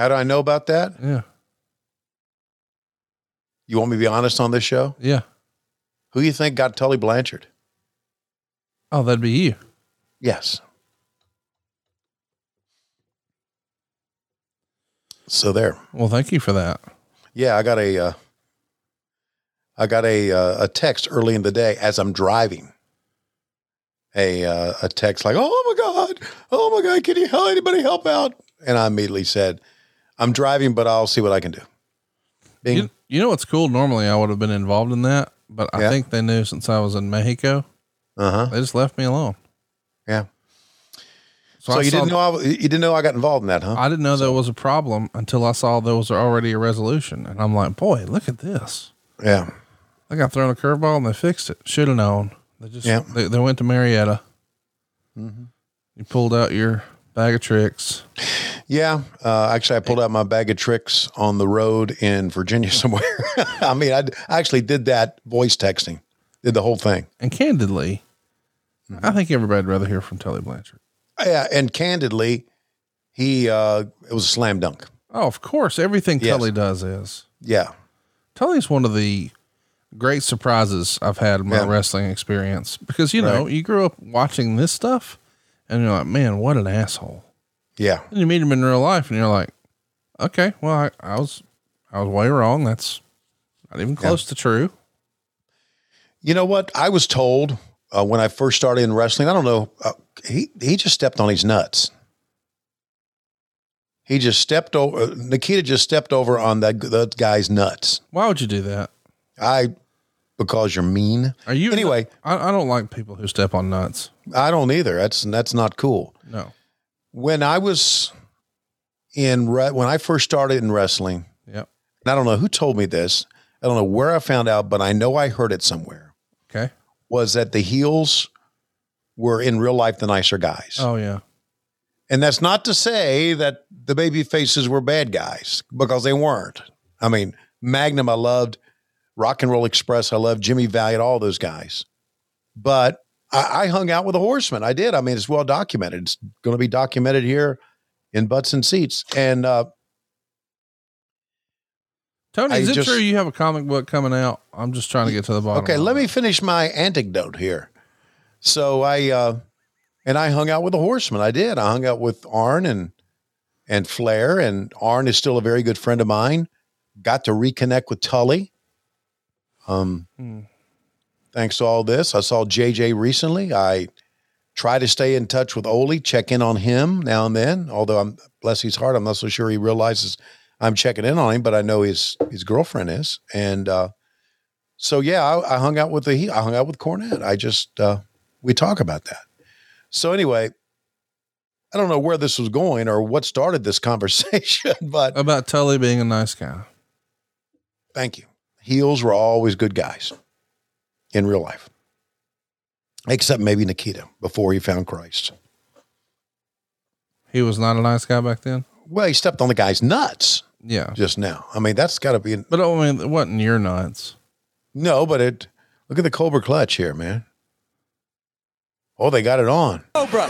How do I know about that? Yeah. You want me to be honest on this show? Yeah. Who you think got Tully Blanchard? Oh, that'd be you. Yes. So there. Well, thank you for that. Yeah, I got a uh, I got a uh, a text early in the day as I'm driving. A uh, a text like, "Oh my god, oh my god, can you help anybody help out?" And I immediately said, "I'm driving, but I'll see what I can do." Bing. You, you know what's cool? Normally I would have been involved in that, but I Yeah. think they knew since I was in Mexico. Uh huh. They just left me alone. Yeah. So, So, you didn't know I, you didn't know I got involved in that, huh? I didn't know there was a problem until I saw there was already a resolution, and I'm like, boy, look at this. yeah. I got thrown a curveball and they fixed it. Should have known. They just Yeah. they, they went to Marietta. Mhm. You pulled out your bag of tricks. Yeah, uh, actually, I pulled out my bag of tricks on the road in Virginia <laughs> somewhere. I mean, I actually did that voice texting, did the whole thing. And candidly, Mm-hmm. I think everybody'd rather hear from Tully Blanchard. Yeah, and candidly, he uh, it was a slam dunk. Oh, of course. Everything Yes. Tully does is. Yeah, Tully's one of the great surprises I've had in my Yeah. wrestling experience because, you know, Right. you grew up watching this stuff and you're like, man, what an asshole. yeah, And you meet him in real life and you're like, okay, well, I, I was, I was way wrong. That's not even close to true. You know what? I was told uh, when I first started in wrestling. I don't know. Uh, he he just stepped on his nuts. He just stepped over. Nikita just stepped over on that that guy's nuts. Why would you do that? I because you're mean. Are you Anyway. I, I don't like people who step on nuts. I don't either. That's that's not cool. No. When I was in re- when I first started in wrestling, Yep. and I don't know who told me this. I don't know where I found out, but I know I heard it somewhere. Okay. Was that the heels were in real life the nicer guys? Oh yeah. And that's not to say that the baby faces were bad guys because they weren't. I mean, Magnum, I loved Rock and Roll Express, I love Jimmy Valiant, all those guys. But I, I hung out with the horseman. I did. I mean, it's well documented. It's going to be documented here in Butts and Seats. And uh, Tony, I is it just- true you have a comic book coming out? I'm just trying to get to the bottom. okay, let me finish my anecdote here. So I uh, and I hung out with the horseman. I did. I hung out with Arn and and Flair, and Arn is still a very good friend of mine. Got to reconnect with Tully. Um, Hmm. thanks to all this, I saw JJ recently. I try to stay in touch with Ole, check in on him now and then. Although I'm bless his heart, I'm not so sure he realizes I'm checking in on him, but I know his his girlfriend is, and uh, so yeah, I, I hung out with the I hung out with Cornette. I just uh, we talk about that. So anyway, I don't know where this was going or what started this <laughs> conversation, but About Tully being a nice guy. thank you. Heels were always good guys in real life, except maybe Nikita before he found Christ. He was not a nice guy back then. Well, he stepped on the guy's nuts Yeah. just now. I mean, that's got to be But oh, I mean, it wasn't your nuts. no, but it. Look at the Cobra clutch here, man. Oh, they got it on. Cobra.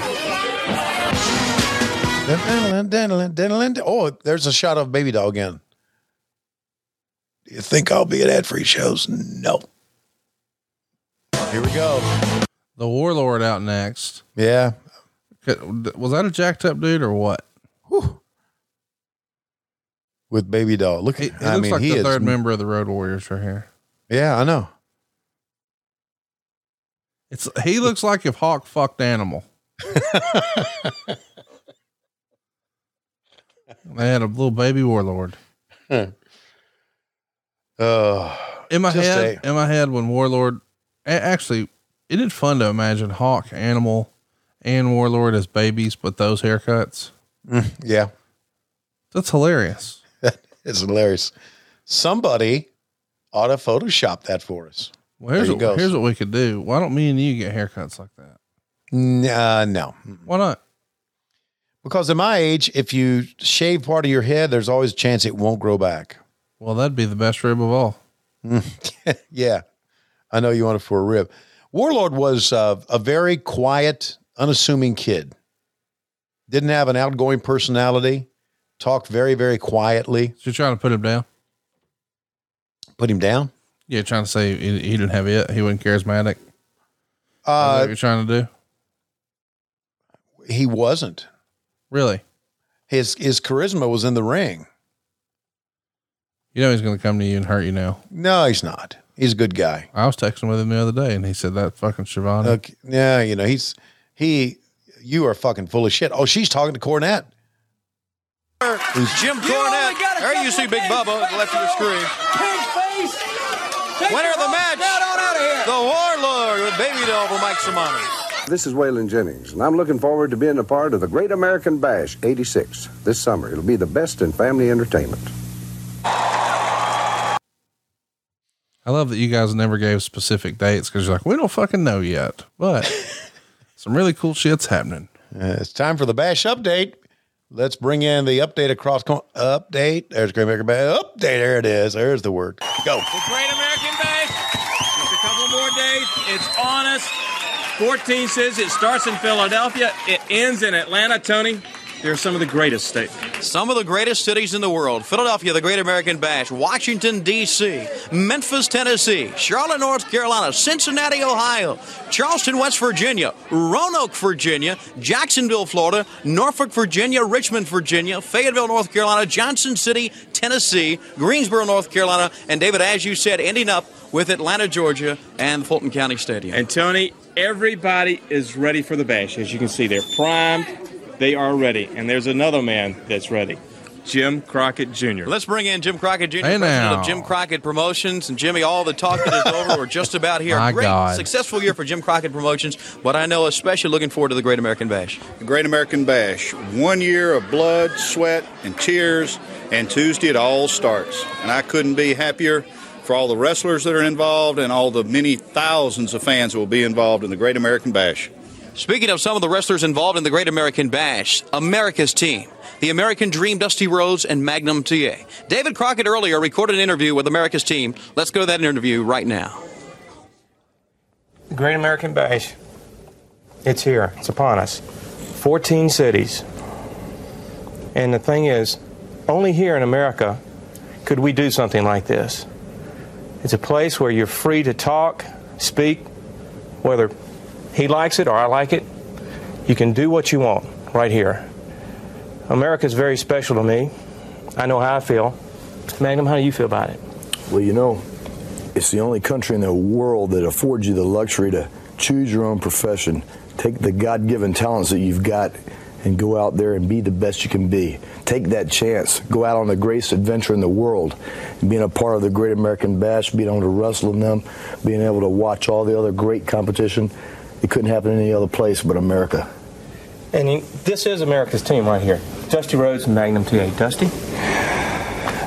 Oh, there's a shot of Baby Doll again. Do you think I'll be at ad free shows? No. Here we go. The Warlord out next. Yeah. Was that a jacked up dude or what? With Baby Doll. Look He, at he I looks mean, like he the is. third member of the Road Warriors right here. Yeah, I know. It's he looks like if Hawk fucked animal. <laughs> they had a little baby warlord. Oh, In my head, in my head, when Warlord, actually, isn't fun to imagine Hawk, Animal, and Warlord as babies, but those haircuts? yeah. That's hilarious. <laughs> It's hilarious. Somebody ought to Photoshop that for us. Well, here's what, here's what we could do. Why don't me and you get haircuts like that? N- uh, no. Why not? Because at my age, if you shave part of your head, there's always a chance it won't grow back. Well, that'd be the best rib of all. <laughs> yeah. I know you want it for a rib. Warlord was uh, a very quiet, unassuming kid. Didn't have an outgoing personality. Talked very, very quietly. So you're trying to put him down? Put him down. Yeah, trying to say he, he didn't have it. He wasn't charismatic. Uh, what you're trying to do? he wasn't. Really? His his charisma was in the ring. You know he's going to come to you and hurt you now. No, he's not. He's a good guy. I was texting with him the other day, and he said that fucking Schiavone. Okay. Yeah, you know, he's he you are fucking full of shit. Oh, she's talking to Cornette. Jim Cornette. There you see Big Bubba at the left of the screen. Face. Winner of the match, the Warlord with Baby Doll for Mike Simoni. This is Waylon Jennings, and I'm looking forward to being a part of the Great American Bash 86 this summer. It'll be the best in family entertainment. Love that you guys never gave specific dates because you're like, we don't fucking know yet, but <laughs> some really cool shit's happening. Uh, it's time for the bash update. Let's bring in the update across con- update. There's Great American Bash update. There it is. There's the word. Go. The Great American Bash. Just a couple more days. It's on us. 14 says it starts in Philadelphia. It ends in Atlanta, Tony. They're some of the greatest states. Some of the greatest cities in the world. Philadelphia, the Great American Bash, Washington, D.C., Memphis, Tennessee, Charlotte, North Carolina, Cincinnati, Ohio, Charleston, West Virginia, Roanoke, Virginia, Jacksonville, Florida, Norfolk, Virginia, Richmond, Virginia, Fayetteville, North Carolina, Johnson City, Tennessee, Greensboro, North Carolina, and David, as you said, ending up with Atlanta, Georgia, and the Fulton County Stadium. And Tony, everybody is ready for the bash. As you can see, they're primed. They are ready. And there's another man that's ready. Jim Crockett Jr. Let's bring in Jim Crockett Jr., Hey, president now. of Jim Crockett Promotions. And Jimmy, all the talking is over. We're just about here. <laughs> My Great, God. successful year for Jim Crockett Promotions, but I know especially looking forward to the Great American Bash. The Great American Bash. One year of blood, sweat, and tears, and Tuesday it all starts. And I couldn't be happier for all the wrestlers that are involved and all the many thousands of fans that will be involved in the Great American Bash. Speaking of some of the wrestlers involved in the Great American Bash, America's team, the American Dream, Dusty Rhodes, and Magnum TA. David Crockett earlier recorded an interview with America's team. Let's go to that interview right now. The Great American Bash. It's here. It's upon us. 14 cities. And the thing is, only here in America could we do something like this. It's a place where you're free to talk, speak, whether he likes it or I like it. You can do what you want right here. America is very special to me. I know how I feel. Magnum, how do you feel about it? Well, you know, it's the only country in the world that affords you the luxury to choose your own profession, take the God given talents that you've got, and go out there and be the best you can be. Take that chance. Go out on the greatest adventure in the world. Being a part of the Great American Bash, being able to wrestle in them, being able to watch all the other great competition, it couldn't happen in any other place but America. And he- this is America's team right here. Dusty Rhodes and Magnum TA. Dusty?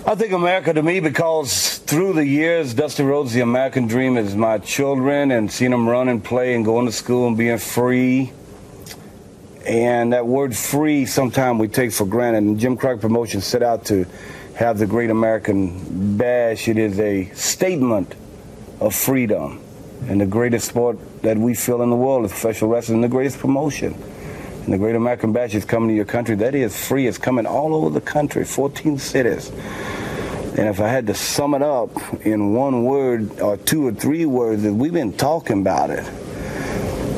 I think America to me because through the years, Dusty Rhodes, the American dream is my children and seeing them run and play and going to school and being free. And that word free, sometimes we take for granted. And Jim Crockett Promotions set out to have the Great American Bash. It is a statement of freedom. And the greatest sport that we feel in the world is professional wrestling, the greatest promotion. And the Great American Bash is coming to your country. That is free. It's coming all over the country, 14 cities. And if I had to sum it up in one word or two or three words, we've been talking about it.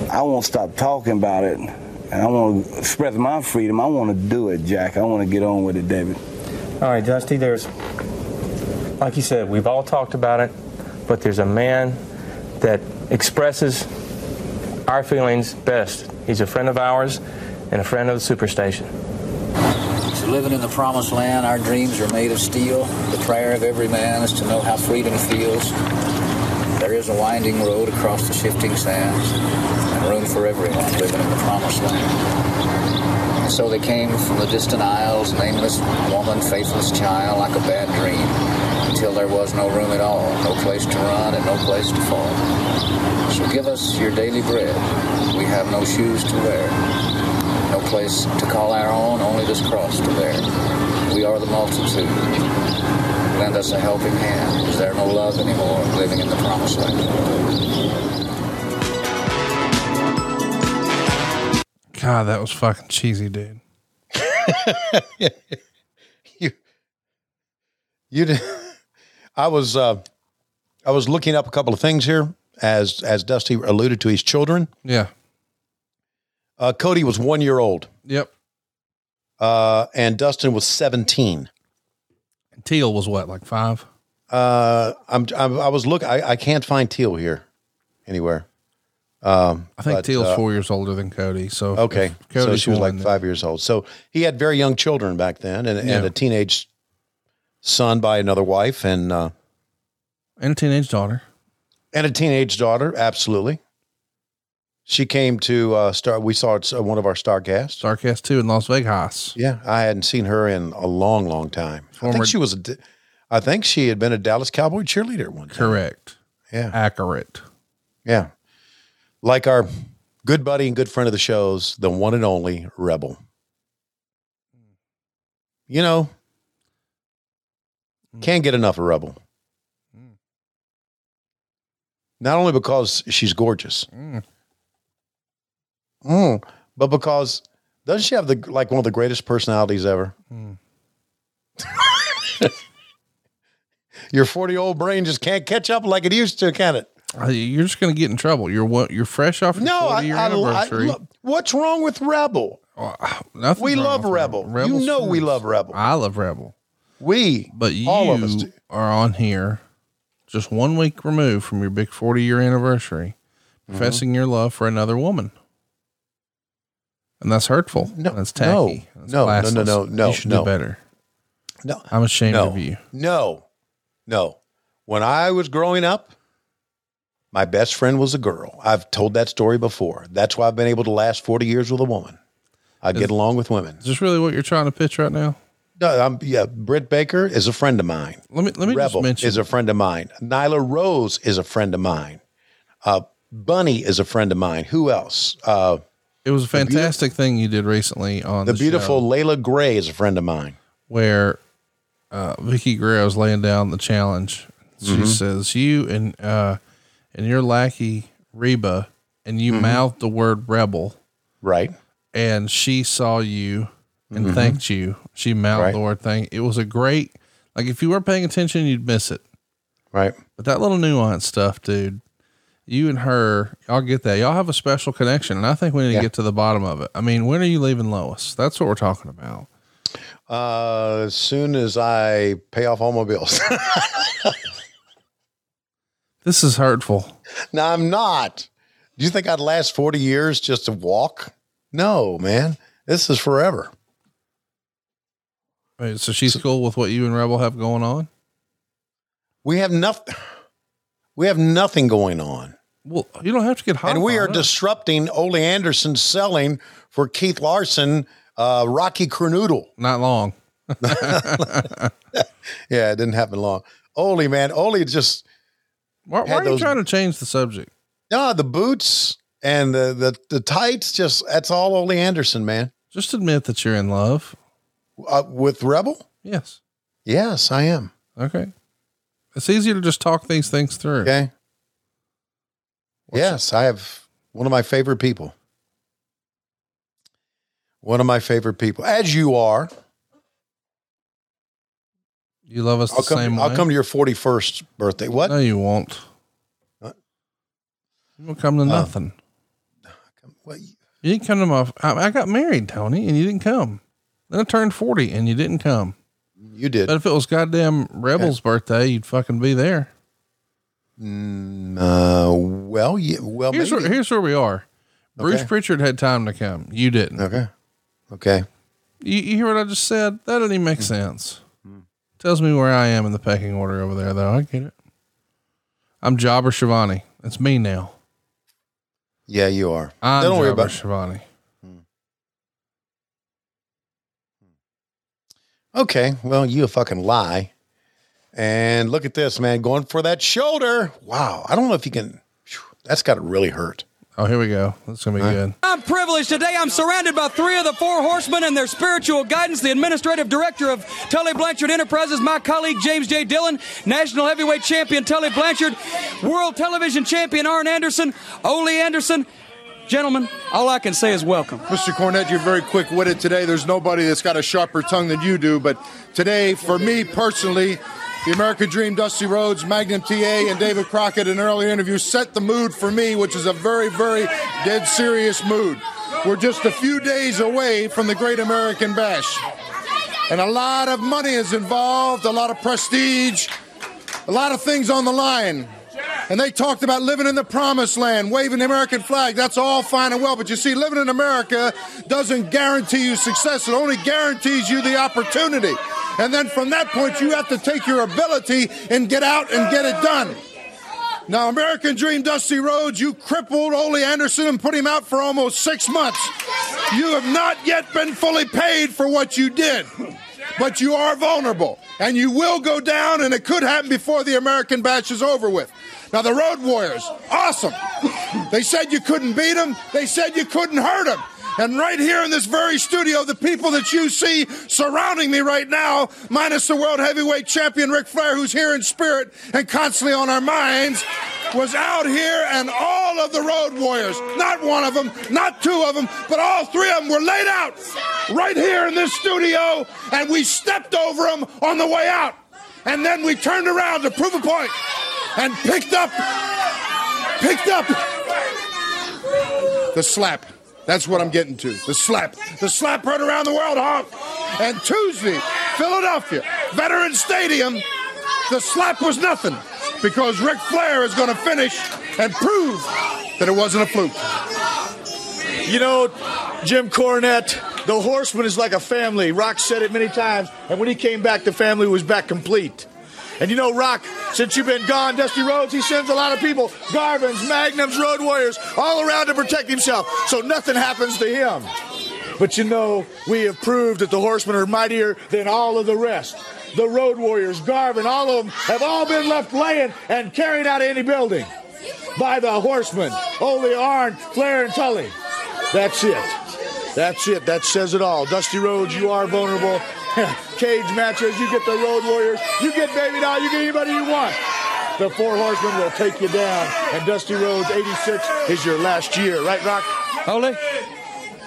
I won't stop talking about it. And I want to express my freedom. I want to do it, Jack. I want to get on with it, David. All right, Dusty, there's, like you said, we've all talked about it, but there's a man that expresses our feelings best. He's a friend of ours and a friend of the Superstation. So living in the promised land, our dreams are made of steel. The prayer of every man is to know how freedom feels. There is a winding road across the shifting sands, and room for everyone living in the promised land. And so they came from the distant isles, nameless woman, faithless child, like a bad dream, until there was no room at all, no place to run and no place to fall. So give us your daily bread. We have no shoes to wear. No place to call our own, only this cross to bear. We are the multitude. Lend us a helping hand. Is there no love anymore living in the promised land? God, that was fucking cheesy, dude. <laughs> you, you did. I was, uh, I was looking up a couple of things here as as Dusty alluded to his children. Yeah. Uh, Cody was one year old. Yep. Uh, and Dustin was 17. Teal was what, like five? Uh, I'm, I'm I was looking. I, I can't find Teal here anywhere. Um, I think but, Teal's uh, four years older than Cody. So Okay, if Cody's so she was like five years old. So he had very young children back then, and, Yeah. and a teenage son by another wife, and uh, and a teenage daughter, and a teenage daughter. Absolutely, she came to uh, star. We saw it, uh, one of our Starcasts. Starcast two in Las Vegas. Yeah, I hadn't seen her in a long, long time. I think she was. A, I think she had been a Dallas Cowboy cheerleader at one time. Correct. Yeah. Accurate. Yeah, like our good buddy and good friend of the shows, the one and only Rebel. You know, can't get enough of Rebel. Not only because she's gorgeous, Mm. Mm, but because doesn't she have the like one of the greatest personalities ever? Mm. <laughs> Your forty-year-old brain just can't catch up like it used to, can it? Uh, You're just going to get in trouble. You're what? You're fresh off your No, 40 I, I, I, anniversary. look, what's wrong with Rebel? <sighs> Nothing we love Rebel. Rebel's you know we love Rebel. I love Rebel. We, But you all of us do. are on here just one week removed from your big 40 year anniversary, Mm-hmm. professing your love for another woman. And that's hurtful. No, that's tacky. no, That's no, no, no, no, no, You should no. do better. No, I'm ashamed no, of you. No, no. When I was growing up, my best friend was a girl. I've told that story before. That's why I've been able to last 40 years with a woman. I get along with women. Is this really what you're trying to pitch right now? No, I'm, yeah, Britt Baker is a friend of mine. Let me let me Rebel just mention is a friend of mine. Nyla Rose is a friend of mine. Uh, Bunny is a friend of mine. Who else? Uh, it was a fantastic thing you did recently on the, the, beautiful show Leila Grey is a friend of mine. where uh, Vicky is laying down the challenge. She Mhm. says, "You and uh, and your lackey Reba, and you Mhm. mouthed the word rebel, right? And she saw you and Mhm. thanked you. She mouthed Right. the word thing. It was a great, like if you weren't paying attention, you'd miss it. Right. But that little nuance stuff, dude." You and her, y'all get that. Y'all have a special connection, and I think we need Yeah. to get to the bottom of it. I mean, when are you leaving Lois? That's what we're talking about. Uh, as soon as I pay off all my bills. <laughs> This is hurtful. no, I'm not. Do you think I'd last 40 years just to walk? No, man. This is forever. Wait, so she's cool with what you and Rebel have going on? We have nothing. We have nothing going on. Well, you don't have to get hot. and we are it. disrupting Ole Anderson selling for Keith Larson, uh, Rocky Kernodle. Not long. <laughs> <laughs> yeah, it didn't happen long. Ole, man, Ole just Why, why are you those- trying to change the subject? no the boots and the the the tights. Just that's all Ole Anderson, man. Just admit that you're in love. Uh, with Rebel? Yes. Yes, I am. Okay. It's easier to just talk these things through. Okay. yes, I have one of my favorite people. One of my favorite people, as you are. You love us I'll the come. same I'll way. come to your forty-first birthday. What? No, you won't. What? You won't come to nothing. What? You didn't come to my. I, I got married, Tony, and you didn't come. Then I turned forty, and you didn't come. You did. But if it was goddamn Rebel's birthday, you'd fucking be there. Mm, uh, well, yeah, well, Here's where, here's where we are. Bruce Okay. Pritchard had time to come. You didn't. Okay. Okay. You, you hear what I just said? That doesn't even make Hmm. sense. Tells me where I am in the pecking order over there, though. I get it. I'm Jobber Schiavone. It's me now. Yeah, you are. I'm Don't worry Jobber about. Schiavone. Okay, well, you a fucking lie. And look at this, man, going for that shoulder. Wow, I don't know if you can. phew, That's got to really hurt. Oh, here we go. That's gonna be Huh? good. I'm privileged today. I'm surrounded by three of the four horsemen and their spiritual guidance. The administrative director of Tully Blanchard Enterprises, my colleague James J. Dillon, national heavyweight champion Tully Blanchard, world television champion Arn Anderson, Ole Anderson. Gentlemen, all I can say is welcome. Mr. Cornette, you're very quick witted today. There's nobody that's got a sharper tongue than you do. But today, for me personally, The American Dream, Dusty Rhodes, Magnum TA, and David Crockett in an earlier interview set the mood for me, which is a very, very dead serious mood. We're just a few days away from the Great American Bash. And a lot of money is involved, a lot of prestige, a lot of things on the line. And they talked about living in the promised land, waving the American flag. That's all fine and well. But you see, living in America doesn't guarantee you success. It only guarantees you the opportunity. And then from that point, you have to take your ability and get out and get it done. Now, American Dream Dusty Rhodes, you crippled Ole Anderson and put him out for almost six months. You have not yet been fully paid for what you did, but you are vulnerable. And you will go down, and it could happen before the American Bash is over with. Now, the Road Warriors, awesome. They said you couldn't beat them, they said you couldn't hurt them. And right here in this very studio, the people that you see surrounding me right now, minus the world heavyweight champion Ric Flair, who's here in spirit and constantly on our minds, was out here and all of the Road Warriors, not one of them, not two of them, but all three of them were laid out right here in this studio, and we stepped over them on the way out. And then we turned around to prove a point and picked up, picked up the slap. That's what I'm getting to. The slap. The slap right around the world, Hawk. And Tuesday, Philadelphia, Veterans Stadium, the slap was nothing because Ric Flair is going to finish and prove that it wasn't a fluke. You know, Jim Cornette, the horseman is like a family. Rock said it many times, and when he came back, the family was back complete. And you know, Rock, since you've been gone, Dusty Rhodes, he sends a lot of people, Garvins, Magnums, Road Warriors, all around to protect himself, so nothing happens to him. But you know, we have proved that the horsemen are mightier than all of the rest. The Road Warriors, Garvin, all of them have all been left laying and carried out of any building by the horsemen, Ole Arn, Flair, and Tully. That's it. That's it. That says it all. Dusty Rhodes, you are vulnerable. <laughs> Cage matches, you get the Road Warriors, you get Baby Doll, you get anybody you want. The Four Horsemen will take you down, and Dusty Rhodes 86 is your last year, right, Rock? Holy.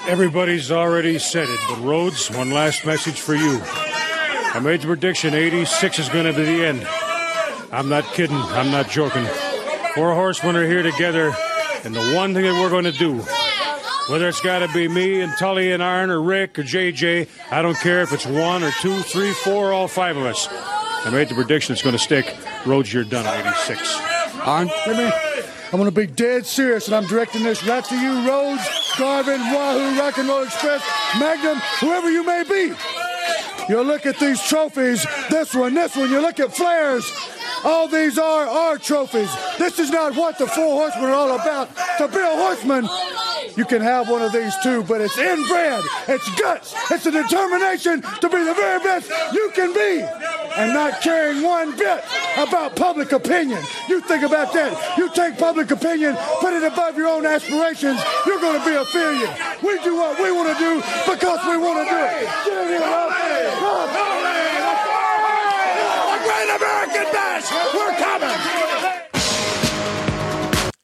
Everybody's already said it, but Rhodes, one last message for you. I made the prediction 86 is going to be the end. I'm not kidding. I'm not joking. Four horsemen are here together, and the one thing that we're going to do, whether it's got to be me and Tully and Arn or Rick or JJ, I don't care if it's one or two, three, four, all five of us. I made the prediction it's going to stick. Rhodes, you're done at 86. Arn. I'm going to be dead serious, and I'm directing this right to you, Rhodes, Garvin, Wahoo, Rock and Roll Express, Magnum, whoever you may be. You look at these trophies, this one, this one, you look at Flair's. All these are our trophies. This is not what the Four Horsemen are all about. To be a horseman, you can have one of these too, but it's inbred, it's guts, it's a determination to be the very best you can be, and not caring one bit about public opinion. You think about that. You take public opinion, put it above your own aspirations, you're going to be a failure. We do what we want to do because we want to do it. Get in here, Rob. Rob. The Great American Bash, we're coming.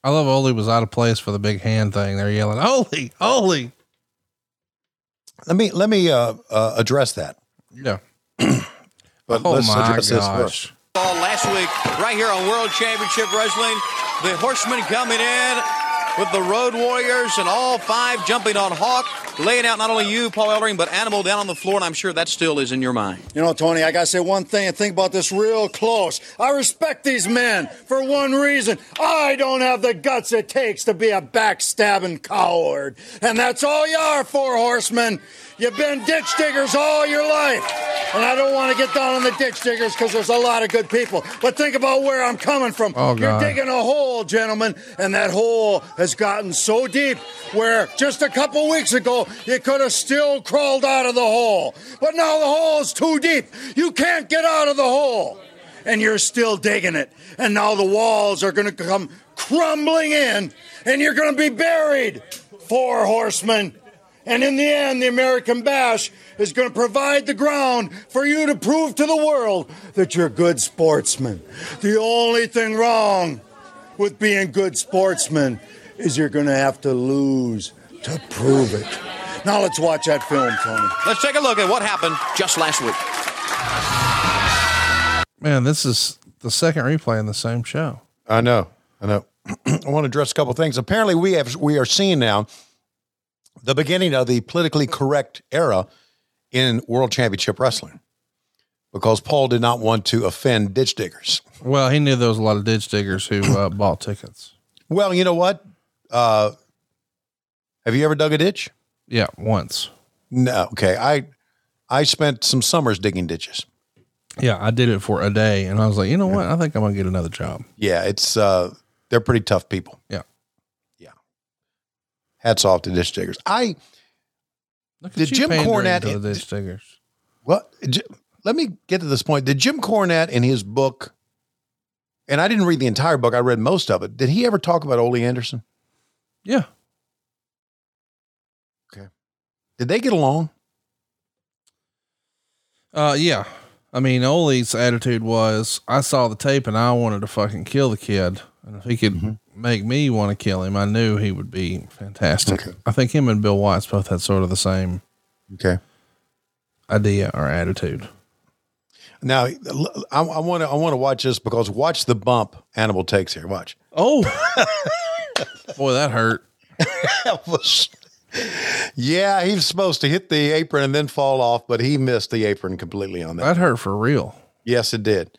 I love Ole was out of place for the big hand thing. They're yelling, Ole, Ole. Let me let me uh, uh, address that. Yeah. <clears throat> but Oh let's my address this first. Last week, right here on World Championship Wrestling. The Horsemen coming in with the Road Warriors and all five jumping on Hawk, laying out not only you, Paul Ellering, but Animal down on the floor, and I'm sure that still is in your mind. You know, Tony, I gotta say one thing and think about this real close. I respect these men for one reason. I don't have the guts it takes to be a backstabbing coward. And that's all you are, four horsemen. You've been ditch diggers all your life. And I don't want to get down on the ditch diggers because there's a lot of good people. But think about where I'm coming from. Oh, You're digging a hole, gentlemen, and that hole has gotten so deep where just a couple weeks ago you could have still crawled out of the hole. But now the hole is too deep. You can't get out of the hole. And you're still digging it. And now the walls are going to come crumbling in, and you're going to be buried. Four horsemen. And in the end, the American Bash is going to provide the ground for you to prove to the world that you're a good sportsmen. The only thing wrong with being good sportsmen is you're going to have to lose to prove it. Now let's watch that film, Tony. Let's take a look at what happened just last week. Man, this is the second replay in the same show. I know. I know. <clears throat> I want to address a couple of things. Apparently, we have we are seeing now the beginning of the politically correct era in World Championship Wrestling because Paul did not want to offend ditch diggers. Well, he knew there was a lot of ditch diggers who uh, <clears throat> bought tickets. Well, you know what? Uh, have you ever dug a ditch? Yeah, once. No. Okay. I I spent some summers digging ditches. Yeah, I did it for a day, and I was like, you know what? I think I'm gonna get another job. Yeah, it's uh, they're pretty tough people. Yeah. Yeah. Hats off to ditch diggers. I Look at did Jim Cornette to the ditch diggers. Well, let me get to this point. Did Jim Cornette in his book, and I didn't read the entire book, I read most of it. Did he ever talk about Ole Anderson? Yeah. Okay. Did they get along? Uh, yeah. I mean, Ole's attitude was, I saw the tape and I wanted to fucking kill the kid. And if he could Mm-hmm. Make me want to kill him, I knew he would be fantastic. I think him and Bill Watts both had sort of the same Okay. idea or attitude. Now, I want to I want to watch this because watch the bump Animal takes here. Watch. Oh, <laughs> boy, that hurt. that was. Yeah, he was supposed to hit the apron and then fall off, but he missed the apron completely on that. That hurt for real. Yes, it did.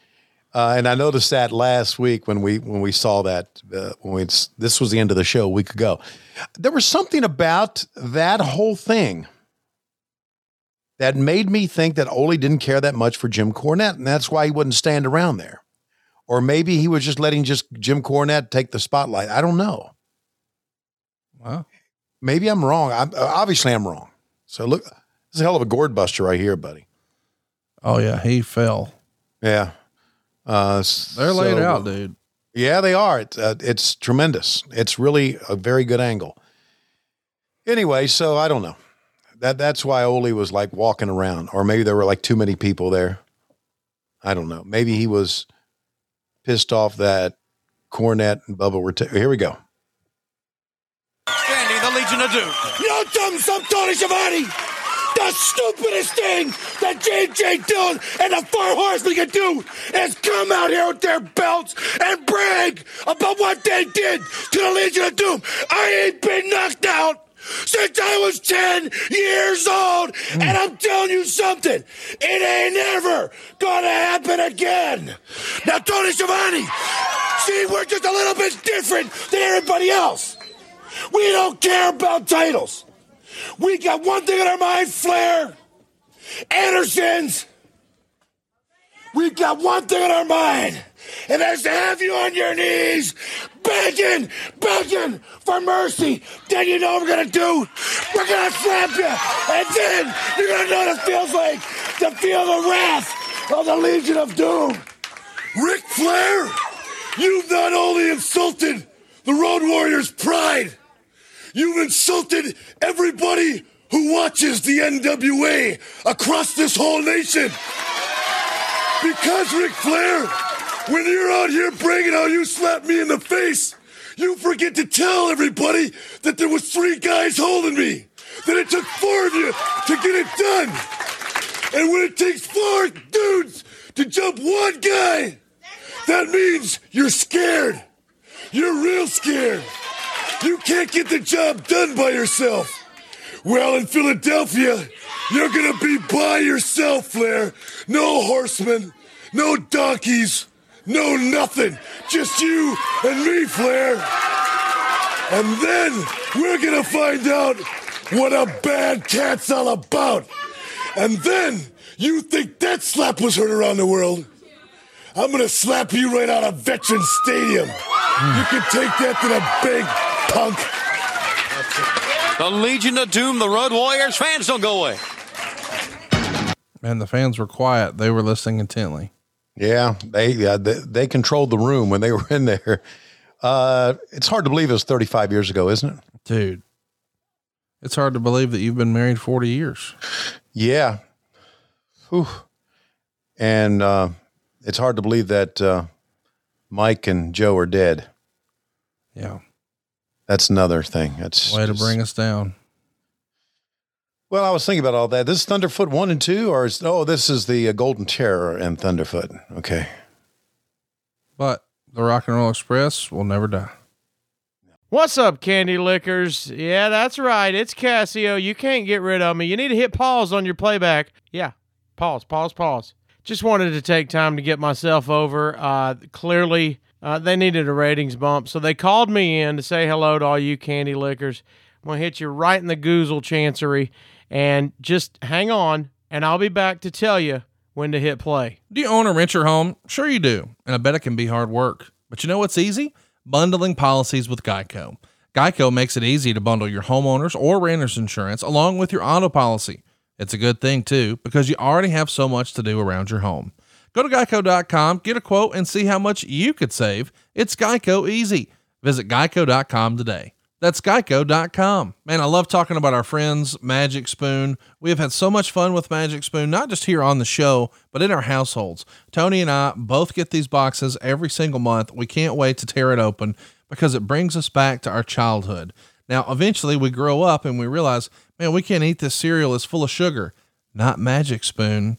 Uh, and I noticed that last week when we when we saw that uh, when we this was the end of the show a week ago. There was something about that whole thing that made me think that Ole didn't care that much for Jim Cornette, and that's why he wouldn't stand around there. Or maybe he was just letting just Jim Cornette take the spotlight. I don't know. Wow. Maybe I'm wrong. I'm, uh, obviously, I'm wrong. So look, this is a hell of a gourd buster right here, buddy. Oh yeah, he fell. Yeah. Uh, They're laid out, dude. Yeah, they are. It's, uh, it's tremendous. It's really a very good angle. Anyway, so I don't know. That that's why Ole was like walking around, or maybe there were like too many people there. I don't know. Maybe he was pissed off that Cornette and Bubba were. T- Here we go. Standing the Legion of Doom. You know something, some Tony Schiavone? The stupidest thing that JJ Dillon and the Four Horsemen can do is come out here with their belts and brag about what they did to the Legion of Doom. I ain't been knocked out since I was 10 years old, and I'm telling you something, it ain't ever gonna happen again. Now, Tony Schiavone, see, we're just a little bit different than everybody else. We don't care about titles. We got one thing in our mind, Flair. Anderson's. We got one thing in our mind, and that's to have you on your knees, begging, begging for mercy. Then you know what we're gonna do? We're gonna slap you, and then you're gonna know what it feels like to feel the wrath of the Legion of Doom. Ric Flair, you've not only insulted the Road Warriors' pride, you've insulted everybody who watches the NWA across this whole nation. Because, Ric Flair, when you're out here bragging how you slapped me in the face, you forget to tell everybody that there was three guys holding me. That it took four of you to get it done. And when it takes four dudes to jump one guy, that means you're scared. You're real scared. You can't get the job done by yourself. Well, in Philadelphia, you're gonna be by yourself, Flair. No horsemen, no donkeys, no nothing. Just you and me, Flair. And then we're gonna find out what a bad cat's all about. And then you think that slap was heard around the world? I'm gonna slap you right out of Veterans Stadium. You can take that to the big punk. The Legion of Doom, the Road Warriors. Fans don't go away. And the fans were quiet. They were listening intently. Yeah, they yeah, they, they controlled the room when they <laughs> were in there. Uh, it's hard to believe it was 35 years ago, isn't it? Dude, it's hard to believe that you've been married 40 years. Yeah. Whew. And uh, it's hard to believe that uh, Mike and Joe are dead. Yeah. That's another thing. That's Way to bring us down. Well, I was thinking about all that. This is Thunderfoot one and two, or is oh, this is the uh, Golden Terror and Thunderfoot. Okay. But the Rock and Roll Express will never die. What's up, Candy Lickers? Yeah, that's right. It's Casio. You can't get rid of me. You need to hit pause on your playback. Yeah, pause, pause, pause. Just wanted to take time to get myself over. Uh, clearly, uh, they needed a ratings bump, so they called me in to say hello to all you Candy Lickers. I'm to hit you right in the goozle chancery, and just hang on, and I'll be back to tell you when to hit play. Do you own or rent your home? Sure you do. And I bet it can be hard work. But you know what's easy? Bundling policies with Geico. Geico makes it easy to bundle your homeowners or renters insurance along with your auto policy. It's a good thing too, because you already have so much to do around your home. Go to geico.com, get a quote, and see how much you could save. It's Geico easy. Visit geico.com today. That's geico.com. Man, I love talking about our friends, Magic Spoon. We have had so much fun with Magic Spoon, not just here on the show, but in our households. Tony and I both get these boxes every single month. We can't wait to tear it open because it brings us back to our childhood. Now, eventually we grow up and we realize, man, we can't eat this cereal. It's full of sugar. Not Magic Spoon.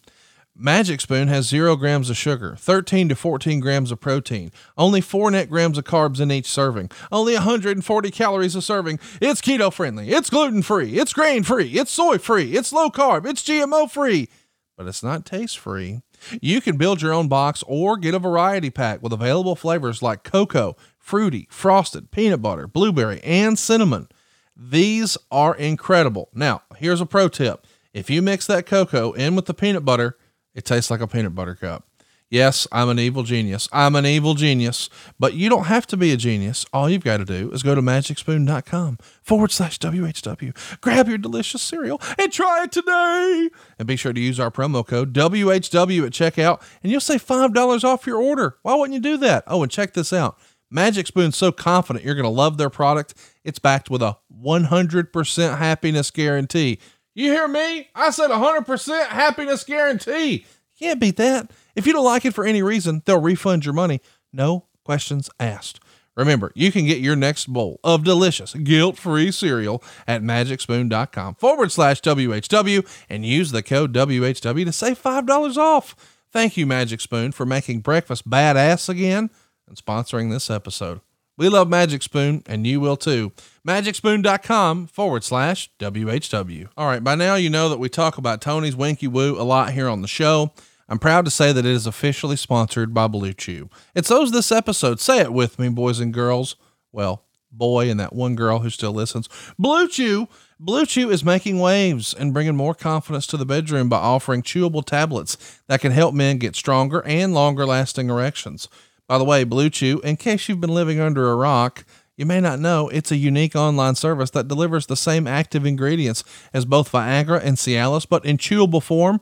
Magic Spoon has zero grams of sugar, 13 to 14 grams of protein, only four net grams of carbs in each serving, only 140 calories a serving. It's keto friendly, it's gluten free, it's grain free, it's soy free, it's low carb, it's GMO free, but it's not taste free. You can build your own box or get a variety pack with available flavors like cocoa, fruity, frosted, peanut butter, blueberry, and cinnamon. These are incredible. Now, here's a pro tip. If you mix that cocoa in with the peanut butter, it tastes like a peanut butter cup. Yes, I'm an evil genius. I'm an evil genius, but you don't have to be a genius. All you've got to do is go to magicspoon.com forward slash WHW, grab your delicious cereal and try it today. And be sure to use our promo code WHW at checkout and you'll save $5 off your order. Why wouldn't you do that? Oh, and check this out. Magic Spoon's so confident you're going to love their product. It's backed with a 100% happiness guarantee. You hear me? I said 100% happiness guarantee. Can't beat that. If you don't like it for any reason, they'll refund your money. No questions asked. Remember, you can get your next bowl of delicious, guilt free cereal at magicspoon.com forward slash WHW and use the code WHW to save $5 off. Thank you, Magic Spoon, for making breakfast badass again and sponsoring this episode. We love Magic Spoon, and you will too. MagicSpoon.com forward slash WHW. All right, by now you know that we talk about Tony's Winky Woo a lot here on the show. I'm proud to say that it is officially sponsored by Blue Chew. It so's this episode. Say it with me, boys and girls. Well, boy and that one girl who still listens. Blue Chew. Blue Chew is making waves and bringing more confidence to the bedroom by offering chewable tablets that can help men get stronger and longer lasting erections. By the way, Blue Chew, in case you've been living under a rock, you may not know it's a unique online service that delivers the same active ingredients as both Viagra and Cialis, but in chewable form,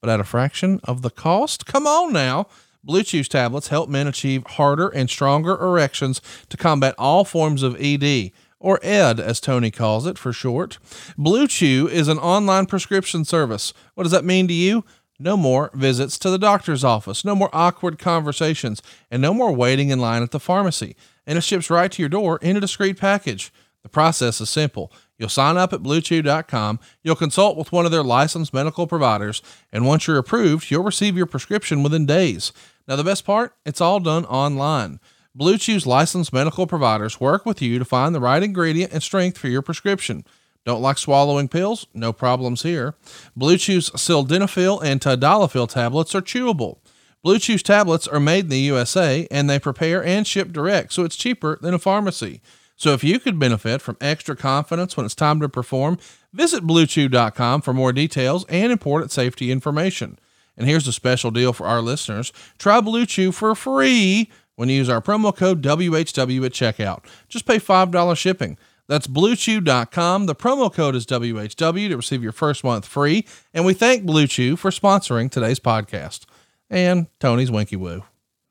but at a fraction of the cost. Come on now. Blue Chew's tablets help men achieve harder and stronger erections to combat all forms of ED, or ED as Tony calls it for short. Blue Chew is an online prescription service. What does that mean to you? No more visits to the doctor's office, no more awkward conversations, and no more waiting in line at the pharmacy. And it ships right to your door in a discreet package. The process is simple. You'll sign up at bluechew.com, you'll consult with one of their licensed medical providers, and once you're approved, you'll receive your prescription within days. Now, the best part, it's all done online. Blue Chew's licensed medical providers work with you to find the right ingredient and strength for your prescription. Don't like swallowing pills? No problems here. Blue Chew's sildenafil and tadalafil tablets are chewable. Blue Chew's tablets are made in the USA and they prepare and ship direct, so it's cheaper than a pharmacy. So if you could benefit from extra confidence when it's time to perform, visit bluechew.com for more details and important safety information. And here's a special deal for our listeners. Try Blue Chew for free when you use our promo code WHW at checkout. Just pay $5 shipping. That's bluechew.com. The promo code is WHW to receive your first month free. And we thank Blue Chew for sponsoring today's podcast and Tony's Winky Woo.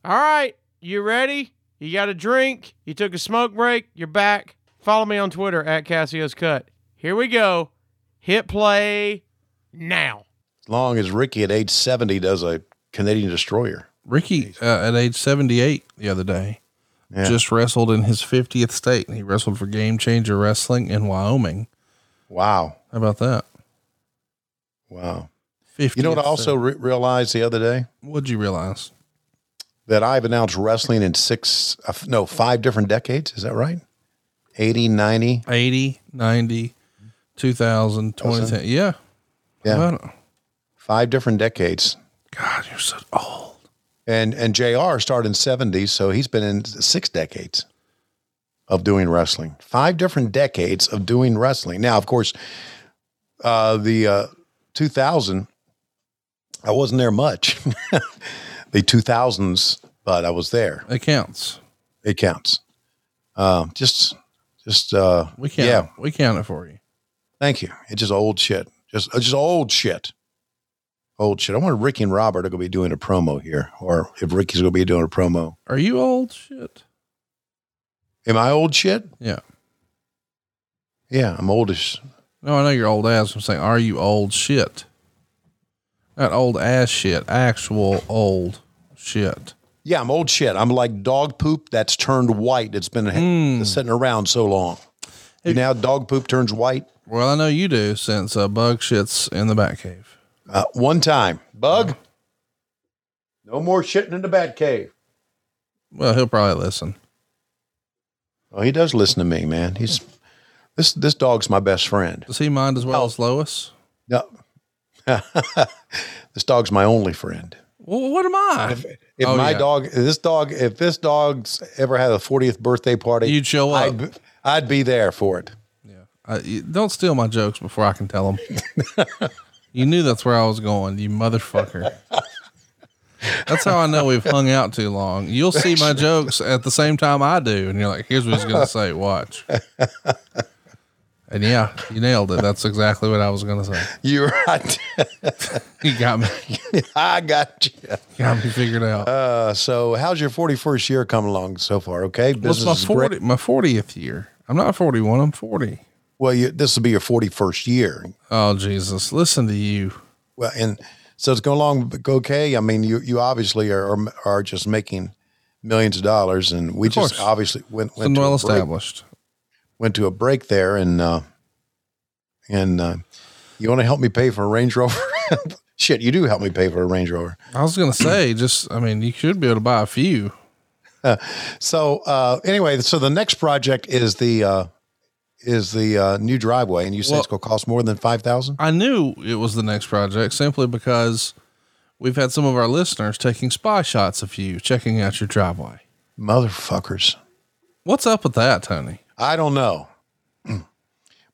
All right, you ready? You got a drink, you took a smoke break, you're back. Follow me on Twitter at Cassio's Cut. Here we go. Hit play now. As long as Ricky at age 70 does a Canadian destroyer. Ricky, uh, at age 78 the other day, Yeah. just wrestled in his 50th state. He wrestled for Game Changer Wrestling in Wyoming. Wow. How about that? Wow. 50th You know what I also re- realized the other day? What'd you realize? That I've announced wrestling in six, uh, no, five different decades. Is that right? 80, 90. 80, 90, 2000, 2010. Yeah. Yeah. Five different decades. God, you're so old. And and JR started in 70s, so he's been in six decades of doing wrestling. Five different decades of doing wrestling. Now, of course, uh, the uh, 2000, I wasn't there much. <laughs> the 2000s, but I was there. It counts. It counts. Um, just, just, uh, We count. yeah. We count it for you. Thank you. It's just old shit. Just, uh, just old shit. Old shit. I wonder if Ricky and Robert are going to be doing a promo here, or if Ricky's going to be doing a promo. Are you old shit? Am I old shit? Yeah. Yeah, I'm oldish. No, I know you're old ass. I'm saying, are you old shit? Not old ass shit. Actual old shit. Yeah, I'm old shit. I'm like dog poop that's turned white. It's been Hmm. sitting around so long. You know how dog poop turns white? Well, I know you do since uh, bug shits in the bat cave. Uh, one time, bug. No more shitting in the bat cave. Well, he'll probably listen. Oh, he does listen to me, man. He's this this dog's my best friend. Does he mind as well Oh. as Lois? No, <laughs> this dog's my only friend. Well, what am I? If, if Oh, my yeah. dog, this dog, if this dog's ever had a 40th birthday party, You'd show up. I'd, be- I'd be there for it. I, don't steal my jokes before I can tell them. <laughs> you knew that's where I was going, you motherfucker. That's how I know we've hung out too long. You'll see my jokes at the same time I do, and you're like, "Here's what he's gonna say. Watch." And yeah, you nailed it. That's exactly what I was gonna say. You're right. <laughs> You got me. I got you. Got me figured out. Uh, so how's your 41st year coming along so far? Okay. What's my forty? My fortieth year. I'm not forty one. I'm forty. Well, you, this will be your 41st year. Oh Jesus! Listen to you. Well, and so it's going along okay. I mean, you, you obviously are, are, just making millions of dollars and we just obviously went, went to well break- established. went to a break there and, uh, and, uh, you want to help me pay for a Range Rover? <laughs> Shit, you do help me pay for a Range Rover. I was gonna say, <clears throat> just I mean, you should be able to buy a few. <laughs> So uh, anyway, so the next project is the uh, is the uh, new driveway, and you say Well- it's going to cost more than five thousand. I knew it was the next project simply because we've had some of our listeners taking spy shots of you checking out your driveway. Motherfuckers! What's up with that, Tony? I don't know, <clears throat>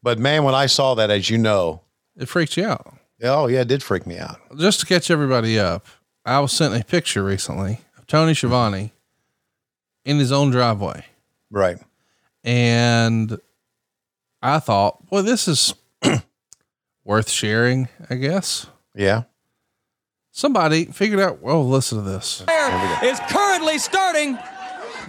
but man, when I saw that, as you know, It freaked you out. oh yeah, it did freak me out. Just to catch everybody up, I was sent a picture recently of Tony Schiavone in his own driveway. Right. And I thought, well, this is <clears throat> worth sharing, I guess. Yeah. Somebody figured out, well, listen to this. is currently starting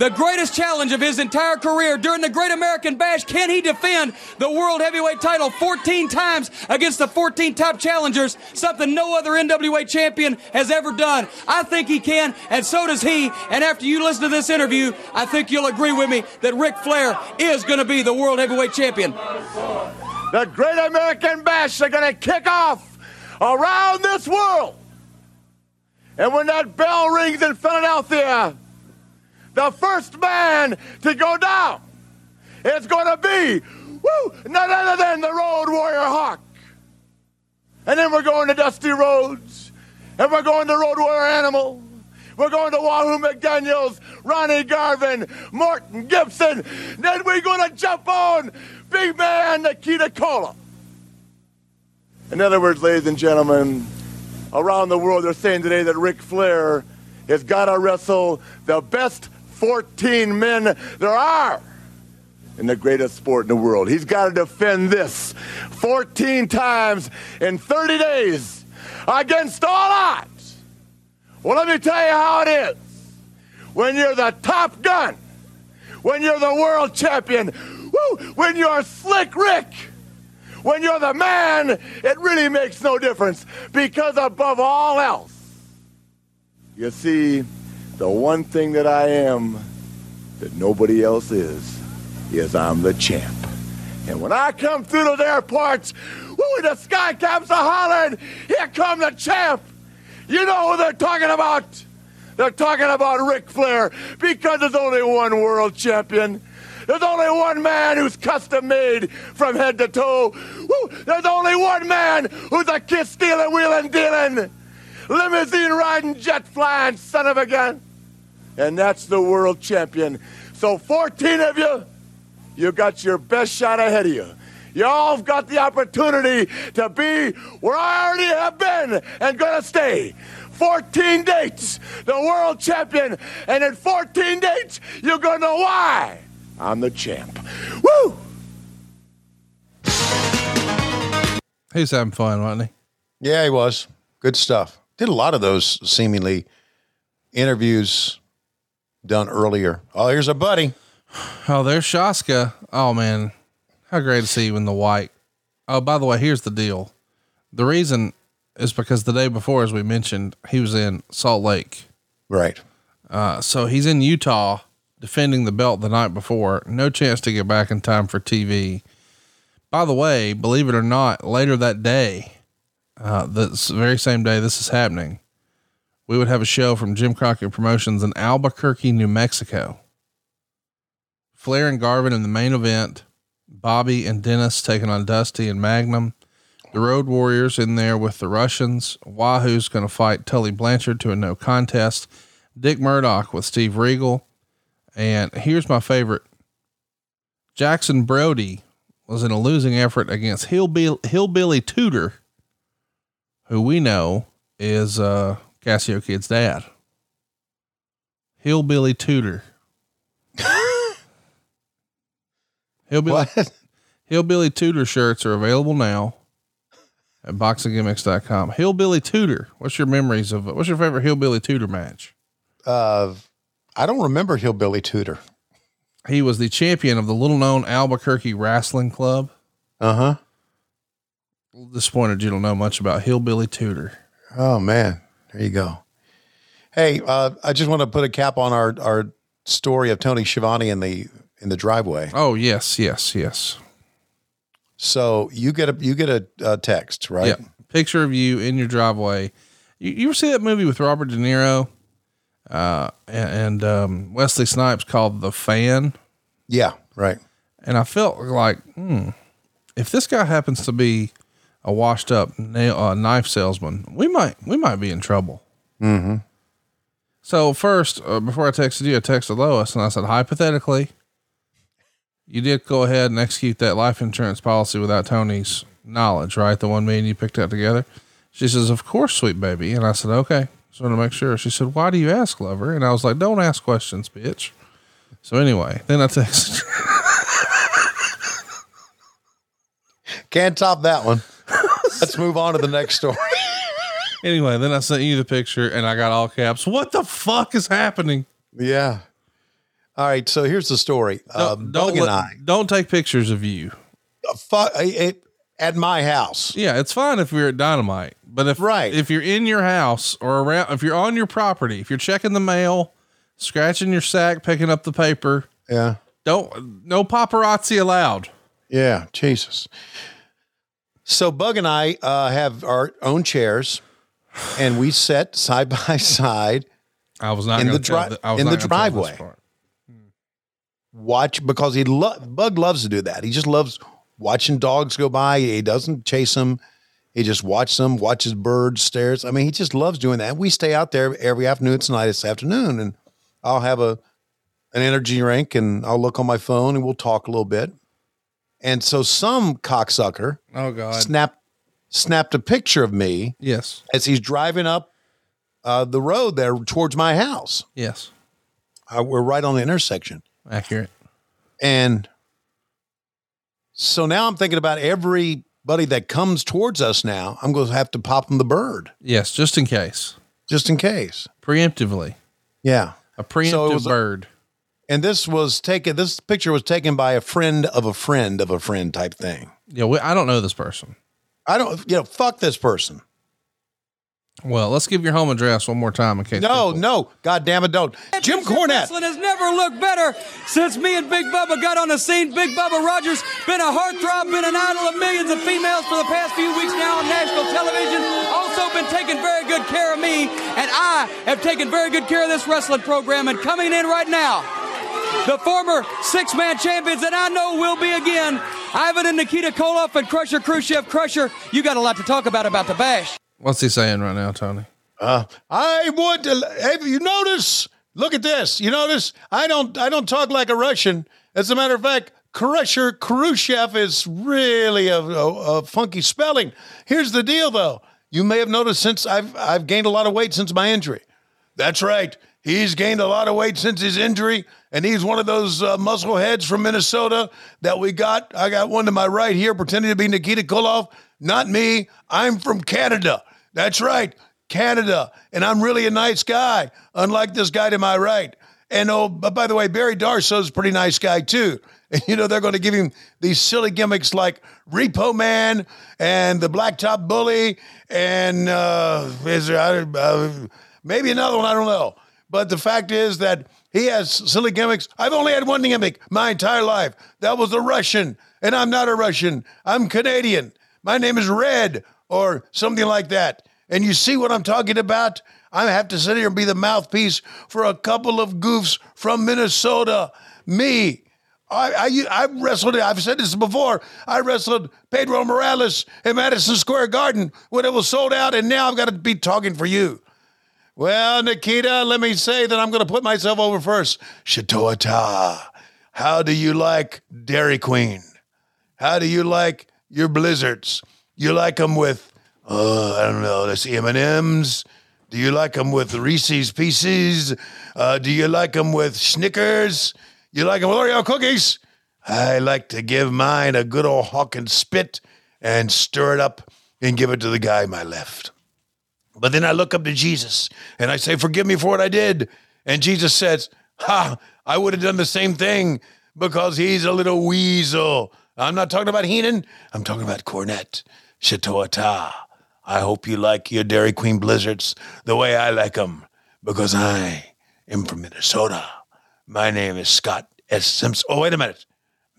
the greatest challenge of his entire career during the Great American Bash. Can he defend the World Heavyweight title 14 times against the 14 top challengers? Something no other NWA champion has ever done. I think he can, and so does he. And after you listen to this interview, I think you'll agree with me that Ric Flair is going to be the World Heavyweight champion. The Great American Bash are going to kick off around this world. And when that bell rings in Philadelphia, the first man to go down is going to be woo, none other than the Road Warrior Hawk. And then we're going to Dusty Rhodes, and we're going to Road Warrior Animal. We're going to Wahoo McDaniels, Ronnie Garvin, Morton Gibson. Then we're going to jump on Big Man Nikita Koloff. In other words, ladies and gentlemen, around the world they're saying today that Ric Flair has got to wrestle the best 14 men there are in the greatest sport in the world. He's got to defend this 14 times in 30 days against all odds. Well, let me tell you how it is. When you're the top gun, when you're the world champion, woo, when you're Slick Rick, when you're the man, it really makes no difference because above all else, you see, the one thing that I am that nobody else is, is I'm the champ. And when I come through those airports, woo, the sky caps are hollering, here come the champ. You know who they're talking about. They're talking about Ric Flair because there's only one world champion. There's only one man who's custom made from head to toe. Woo! There's only one man who's a kiss stealing, wheeling, dealing, limousine riding, jet flying son of a gun. And that's the world champion. So 14 of you, you got your best shot ahead of you. Y'all have got the opportunity to be where I already have been and gonna stay. 14 dates, the world champion, and in 14 dates, you're gonna know why I'm the champ. Woo! He's having fun, wasn't he? Yeah, he was. Good stuff. Did a lot of those seemingly interviews done earlier. Oh, here's a buddy. Oh, there's Shaska. Oh man, how great to see you in the white. Oh, by the way, here's the deal. The reason is because the day before, as we mentioned, he was in Salt Lake. Right. Uh, so he's in Utah defending the belt the night before. No chance to get back in time for TV. By the way, believe it or not, later that day, uh, the very same day this is happening, we would have a show from Jim Crockett Promotions in Albuquerque, New Mexico. Flair and Garvin in the main event, Bobby and Dennis taking on Dusty and Magnum. The Road Warriors in there with the Russians. Wahoo's going to fight Tully Blanchard to a no contest. Dick Murdoch with Steve Regal. And here's my favorite Jackson Brody was in a losing effort against Hillbilly, Hillbilly Tudor, who we know is uh, Cassio Kid's dad. Hillbilly Tudor. <laughs> Hillbilly, Hillbilly Tudor shirts are available now at boxofgimmicks.com. Hillbilly Tutor. What's your memories of what's your favorite Hillbilly Tutor match? Uh, I don't remember Hillbilly Tutor. He was the champion of the little known Albuquerque Wrestling Club. Uh huh. Disappointed you don't know much about Hillbilly Tutor. Oh man, there you go. Hey, uh, I just want to put a cap on our our story of Tony Schiavone in the in the driveway. Oh yes, yes, yes. So you get a you get a, a text, right? Yeah. Picture of you in your driveway. You, you ever see that movie with Robert De Niro, uh, and, and um, Wesley Snipes called The Fan? Yeah, right. And I felt like, hmm, if this guy happens to be a washed up nail, uh, knife salesman, we might we might be in trouble. Mm-hmm. So first, uh, before I texted you, I texted Lois and I said, hypothetically, you did go ahead and execute that life insurance policy without Tony's knowledge, right? The one me and you picked out together. She says, of course, sweet baby. And I said, okay. Just want to make sure. She said, why do you ask, lover? And I was like, don't ask questions, bitch. So anyway, then I texted. <laughs> <laughs> Can't top that one. Let's move on to the next story. <laughs> anyway, then I sent you the picture and I got all caps. What the fuck is happening? Yeah. All right. So here's the story. Uh, Don't, Doug don't, let- I, don't take pictures of you. uh, fu- it, at my house. Yeah, it's fine if you're at Dynamite, but if Right. if you're in your house or around, if you're on your property, if you're checking the mail, scratching your sack, picking up the paper, Yeah. don't no paparazzi allowed. Yeah. Jesus. So Bug and I uh, have our own chairs, and we sit side by <laughs> side I was not in the, dri- the- I was in the gonna tell this driveway. Watch because he lo- Bug loves to do that. He just loves watching dogs go by. He doesn't chase them. He just watches them, watches birds, stares. I mean, he just loves doing that. We stay out there every afternoon. Tonight, this afternoon, and I'll have a an energy drink, and I'll look on my phone, and we'll talk a little bit. And so, some cocksucker Oh God. snapped snapped a picture of me Yes. as he's driving up uh, the road there towards my house. Yes. Uh, we're right on the intersection. Accurate. And so now I'm thinking about everybody that comes towards us now. I'm going to have to pop them the bird Yes, just in case. just in case. Preemptively. Yeah. A preemptive was a- bird. And this was taken, this picture was taken by a friend of a friend of a friend type thing. Yeah, we, I don't know this person. I don't, you know, fuck this person. Well, let's give your home address one more time in case. No, no, God damn it, don't. Jim Cornette. Wrestling has never looked better since me and Big Bubba got on the scene. Big Bubba Rogers been a heartthrob, been an idol of millions of females for the past few weeks now on national television. Also been taking very good care of me, and I have taken very good care of this wrestling program. And coming in right now, the former six-man champions that I know will be again, Ivan and Nikita Koloff and Crusher Khrushchev. Crusher, you got a lot to talk about about the bash. What's he saying right now, Tony? Uh, I would. Hey, you notice? Look at this. You notice? I don't. I don't talk like a Russian. As a matter of fact, Crusher Khrushchev is really a, a, a funky spelling. Here's the deal, though. You may have noticed since I've I've gained a lot of weight since my injury. That's right. He's gained a lot of weight since his injury, and he's one of those uh, muscle heads from Minnesota that we got. I got one to my right here, pretending to be Nikita Koloff. Not me. I'm from Canada. That's right, Canada. And I'm really a nice guy, unlike this guy to my right. And oh, but by the way, Barry Darso's a pretty nice guy too. <laughs> And you know, they're going to give him these silly gimmicks like Repo Man and the Blacktop Bully and uh, is there, uh, maybe another one, I don't know. But the fact is that he has silly gimmicks. I've only had one gimmick my entire life. That was a Russian. And I'm not a Russian, I'm Canadian. My name is Red or something like that. And you see what I'm talking about? I have to sit here and be the mouthpiece for a couple of goofs from Minnesota. Me. I, I, I wrestled, I've said this before, I wrestled Pedro Morales in Madison Square Garden when it was sold out, and now I've got to be talking for you. Well, Nikita, let me say that I'm going to put myself over first. Shatoata, how do you like Dairy Queen? How do you like your blizzards? You like them with, uh, I don't know, let's see, M&M's? Do you like them with Reese's Pieces? Uh, do you like them with Snickers? You like them with Oreo cookies? I like to give mine a good old Hawkins spit and stir it up and give it to the guy my left. But then I look up to Jesus and I say, Forgive me for what I did. And Jesus says, Ha, I would have done the same thing because he's a little weasel. I'm not talking about Heenan, I'm talking about Cornette. Chatoata. I hope you like your Dairy Queen blizzards the way I like them because I am from Minnesota. My name is Scott S. Simpson. Oh, wait a minute.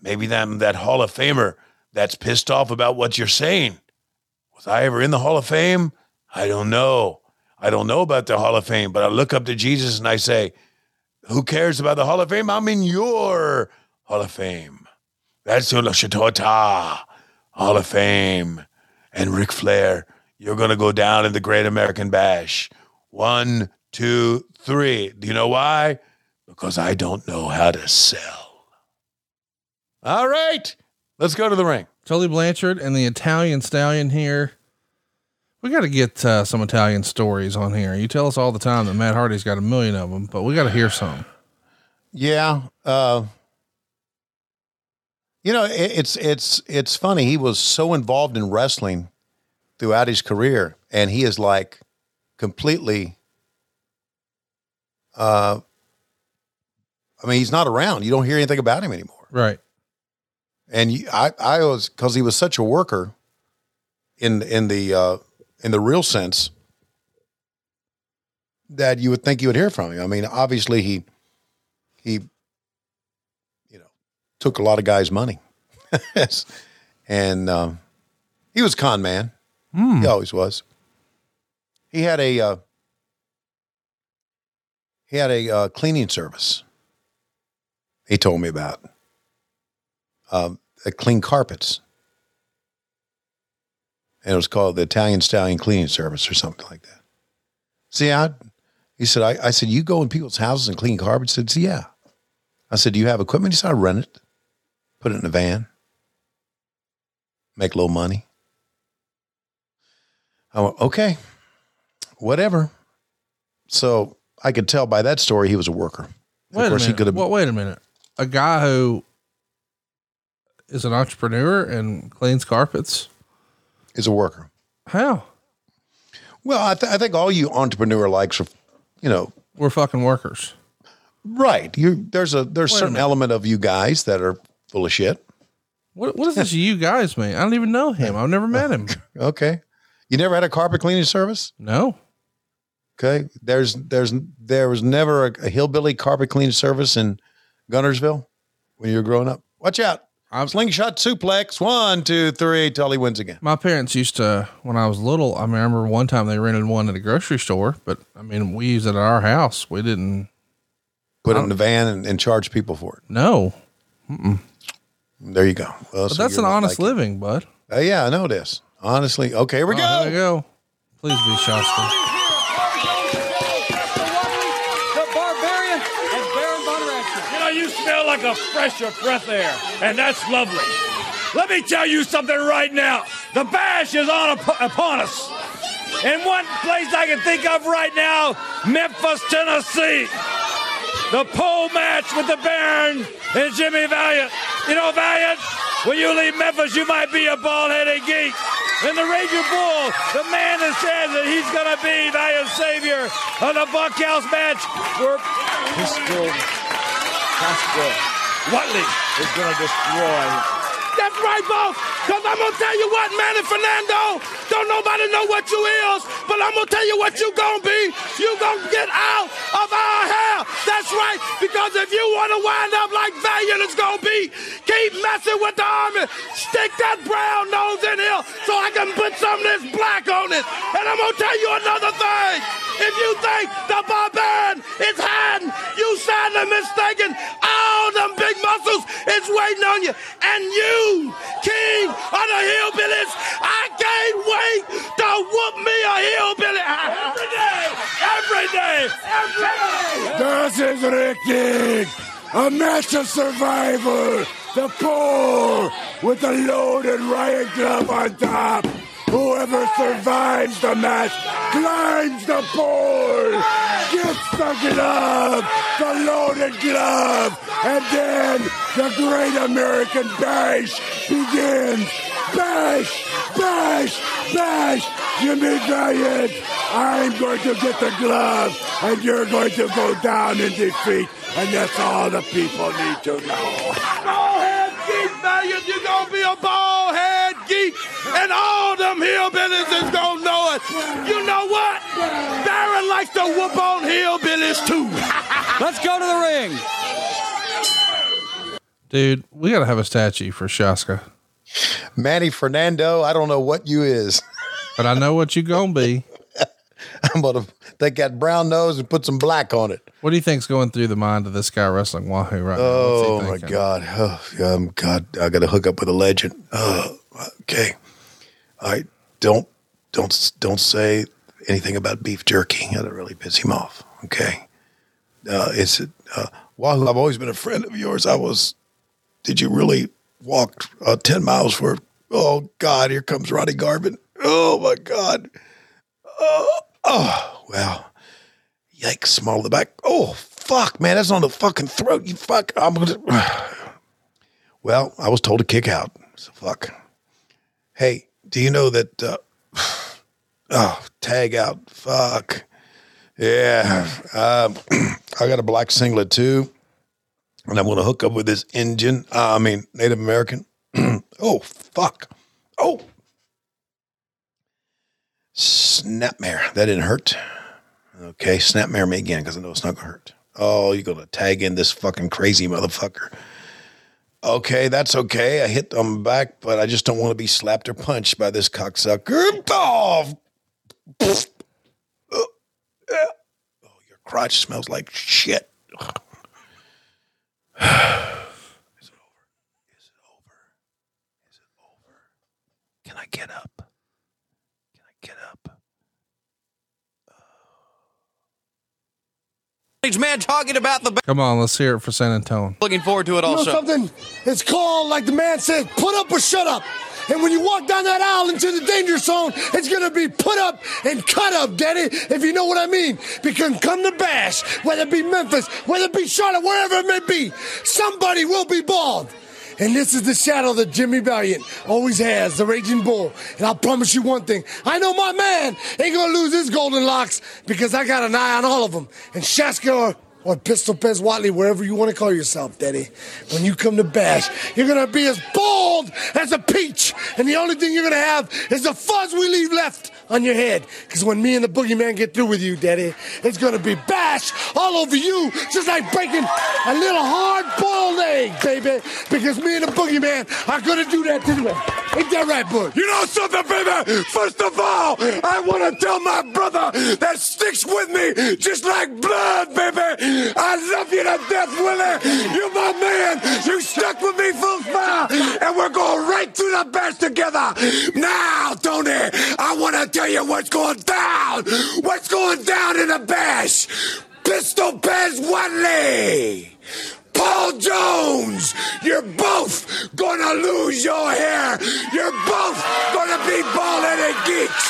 Maybe I'm that Hall of Famer that's pissed off about what you're saying. Was I ever in the Hall of Fame? I don't know. I don't know about the Hall of Fame, but I look up to Jesus and I say, Who cares about the Hall of Fame? I'm in your Hall of Fame. That's the Shatota Hall of Fame. And Ric Flair, you're going to go down in the Great American Bash. One, two, three. Do you know why? Because I don't know how to sell. All right, let's go to the ring. Tully Blanchard and the Italian Stallion here. We got to get uh, some Italian stories on here. You tell us all the time that Matt Hardy's got a million of them, but we got to hear some. Yeah. Uh, you know, it, it's it's it's funny. He was so involved in wrestling throughout his career, and he is like completely. Uh, I mean, he's not around. You don't hear anything about him anymore. Right. And you, I, I was because he was such a worker in in the uh, in the real sense that you would think you would hear from him. I mean, obviously he he you know took a lot of guys' money, <laughs> and um, he was con man. He always was. He had a uh, he had a uh, cleaning service. He told me about um, uh, clean carpets and it was called the Italian Stallion Cleaning Service or something like that. See, I, he said, I, I said, you go in people's houses and clean carpets? He said, yeah. I said, do you have equipment? He said, I rent it, put it in a van, make a little money. I went, okay, whatever. So I could tell by that story he was a worker. Wait of course, a he minute. could have. Well, wait a minute. A guy who is an entrepreneur and cleans carpets is a worker. How? Well, I, th- I think all you entrepreneur likes are, you know, we're fucking workers. Right. You there's a there's Wait a certain minute. element of you guys that are full of shit. What what does this you guys mean? I don't even know him. I've never met him. <laughs> Okay. You never had a carpet cleaning service? No. Okay, there's there's there was never a, a hillbilly carpet cleaning service in Gunnersville when you were growing up. Watch out. Slingshot suplex. One, two, three. Tully wins again. My parents used to, when I was little, I remember one time they rented one at a grocery store, but I mean, we used it at our house. We didn't Put it in the van and, and charge people for it. No. Mm-mm. There you go. Well, But so that's an honest like living, bud. Uh, yeah, I know this. Honestly, okay, here we Oh, go. There we go. Please be Shaska. The Barbarian and Baron Von Raschke. You know, you smell a fresher breath air, and that's lovely. Let me tell you something right now. The bash is on up- upon us. And one place I can think of right now, Memphis, Tennessee. The pole match with the Baron and Jimmy Valiant. You know, Valiant, when you leave Memphis, you might be a bald-headed geek. And the Raging Bull, the man that says that he's going to be Valiant Savior of the Bunkhouse match, where Pistol Castro Whatley is going to destroy That's right, boss. Cause I'm gonna tell you what, Manny Fernando, don't nobody know what you is, but I'm gonna tell you what you gonna be. You gonna get out of our hair. That's right, because if you wanna wind up like Valiant is gonna be, keep messing with the army. Stick that brown nose in here so I can put some of this black on it. And I'm gonna tell you another thing. If you think the barbarian is hiding, you sadly mistaken. All them big muscles is waiting on you. And you, king of the hillbillies, I can't wait to whoop me a hillbilly. Every day, every day, every day. This is Ricky, a match of survival. The pole with the loaded riot glove on top. Whoever survives the match climbs the pole, gets the glove, the loaded glove, and then the Great American Bash begins. Bash, bash, bash. Jimmy Valiant, I'm going to get the glove, and you're going to go down in defeat, and that's all the people need to know. Bald head geek, Valiant, you gonna be a bald head geek, and all them hillbillies is gonna know it. You know what? Baron likes to whoop on hillbillies too. <laughs> Let's go to the ring. Dude, we got to have a statue for Shaska. Manny Fernando, I don't know what you is. But I know what you going to be. <laughs> I'm going to take that brown nose and put some black on it. What do you think's going through the mind of this guy wrestling Wahoo right now? Oh my? God! Oh, um, God, I got to hook up with a legend. Oh, okay. I don't don't don't say anything about beef jerky. That'll really piss him off. Okay. Uh, is it uh, Wahoo? I've always been a friend of yours. I was. Did you really walk uh, ten miles for? Oh God! Here comes Ronnie Garvin. Oh my God! Oh, oh well. Yikes! Small the back. Oh fuck, man! That's on the fucking throat. You fuck. I'm gonna. <sighs> Well, I was told to kick out. So fuck. Hey, do you know that? Uh, <sighs> oh, tag out. Fuck. Yeah. Um, <clears throat> I got a black singlet too, and I'm gonna hook up with this Indian. Uh, I mean, Native American. <clears throat> oh fuck. Oh. Snapmare. That didn't hurt. Okay, snapmare me again because I know it's not gonna hurt. Oh, you're gonna tag in this fucking crazy motherfucker. Okay, that's okay. I hit them back, but I just don't want to be slapped or punched by this cocksucker. Oh. Oh, your crotch smells like shit. <sighs> Is it over? Is it over? Is it over? Can I get up? Can I get up? Man talking about the Come on, let's hear it for San Antonio. Looking forward to it You know also. something? It's called, like the man said, put up or shut up. And when you walk down that aisle into the danger zone, it's gonna be put up and cut up, Daddy, if you know what I mean. Because come to bash, whether it be Memphis, whether it be Charlotte, wherever it may be, somebody will be bald. And this is the shadow that Jimmy Valiant always has, the Raging Bull. And I'll promise you one thing. I know my man ain't gonna lose his golden locks because I got an eye on all of them. And Shaska or Pistol Pez Whatley, wherever you want to call yourself, Daddy. When you come to Bash, you're gonna be as bold as a peach, and the only thing you're gonna have is the fuzz we leave left on your head. Because when me and the boogeyman get through with you, Daddy, it's gonna be bash all over you, just like breaking a little hard-boiled egg, baby. Because me and the boogeyman are gonna do that to you. Ain't that right, boy? You know something, baby? First of all, I want to tell my brother that sticks with me just like blood, baby. I love you to death, Willie. You're my man. You stuck with me full fire, and we're going right through the best together. Now, Tony, I want to tell you what's going down. What's going down in the bash? Pistol Pez Whatley. Paul Jones, you're both gonna lose your hair. You're both gonna be bald-headed geeks.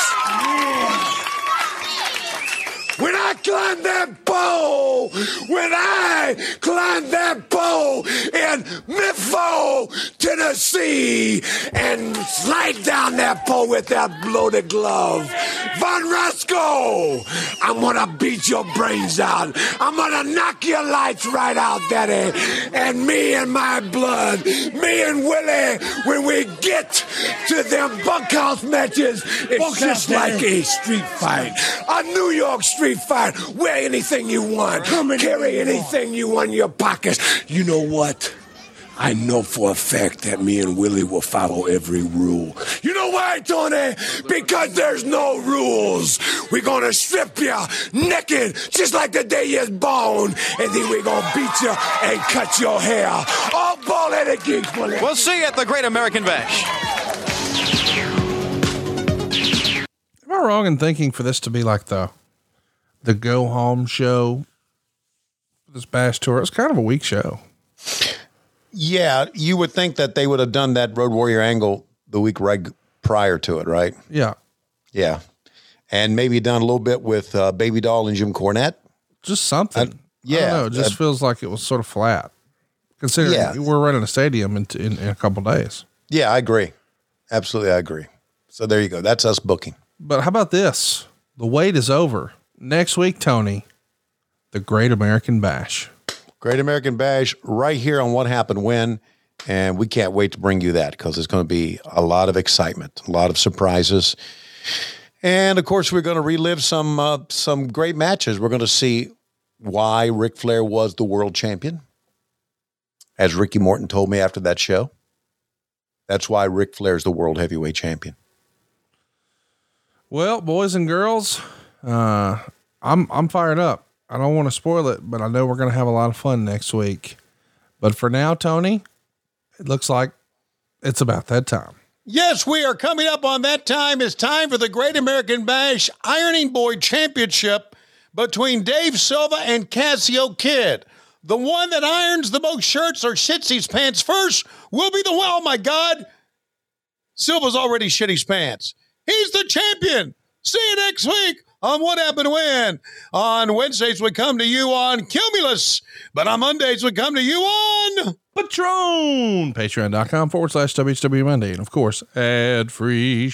When I climb that pole, when I climbed that pole in Memphis, Tennessee, and slide down that pole with that loaded glove, Von Raschke, I'm gonna beat your brains out. I'm gonna knock your lights right out, Daddy. And me and my blood, me and Willie, when we get to them bunkhouse matches, it's Bunkhouse, just like a street fight. A New York street fight. Wear anything you want. Carry anything you want in your pockets. You know what? I know for a fact that me and Willie will follow every rule. You know why, Tony? Because there's no rules. We're gonna strip you naked, just like the day you're born, and then we're gonna beat you and cut your hair. All ball-headed geeks, Willie. We'll see you at the Great American Bash. Am I wrong in thinking for this to be like the the go home show this bash tour? It's kind of a weak show. Yeah, you would think that they would have done that Road Warrior angle the week right prior to it, right? Yeah. Yeah. And maybe done a little bit with uh, Baby Doll and Jim Cornette. Just something. yeah, I don't know. It just uh, feels like it was sort of flat. Considering Yeah. we're running a stadium in, in, in a couple days. Yeah, I agree. Absolutely, I agree. So there you go. That's us booking. But how about this? The wait is over. Next week, Tony, the Great American Bash. Great American Bash right here on What Happened When. And we can't wait to bring you that because it's going to be a lot of excitement, a lot of surprises. And of course, we're going to relive some uh, some great matches. We're going to see why Ric Flair was the world champion, as Ricky Morton told me after that show. That's why Ric Flair is the world heavyweight champion. Well, boys and girls, uh, I'm I'm fired up. I don't want to spoil it, but I know we're to have a lot of fun next week. But for now, Tony, it looks like it's about that time. Yes, we are coming up on that time. It's time for the Great American Bash Ironing Boy Championship between Dave Silva and Cassio Kid. The one that irons the most shirts or shits his pants first will be the. Oh my God. Silva's already shit his pants. He's the champion. See you next week on What Happened When. On Wednesdays, we come to you on Cumulus, but on Mondays, we come to you on Patreon. Patreon.com forward slash WHW Monday. And of course, ad free.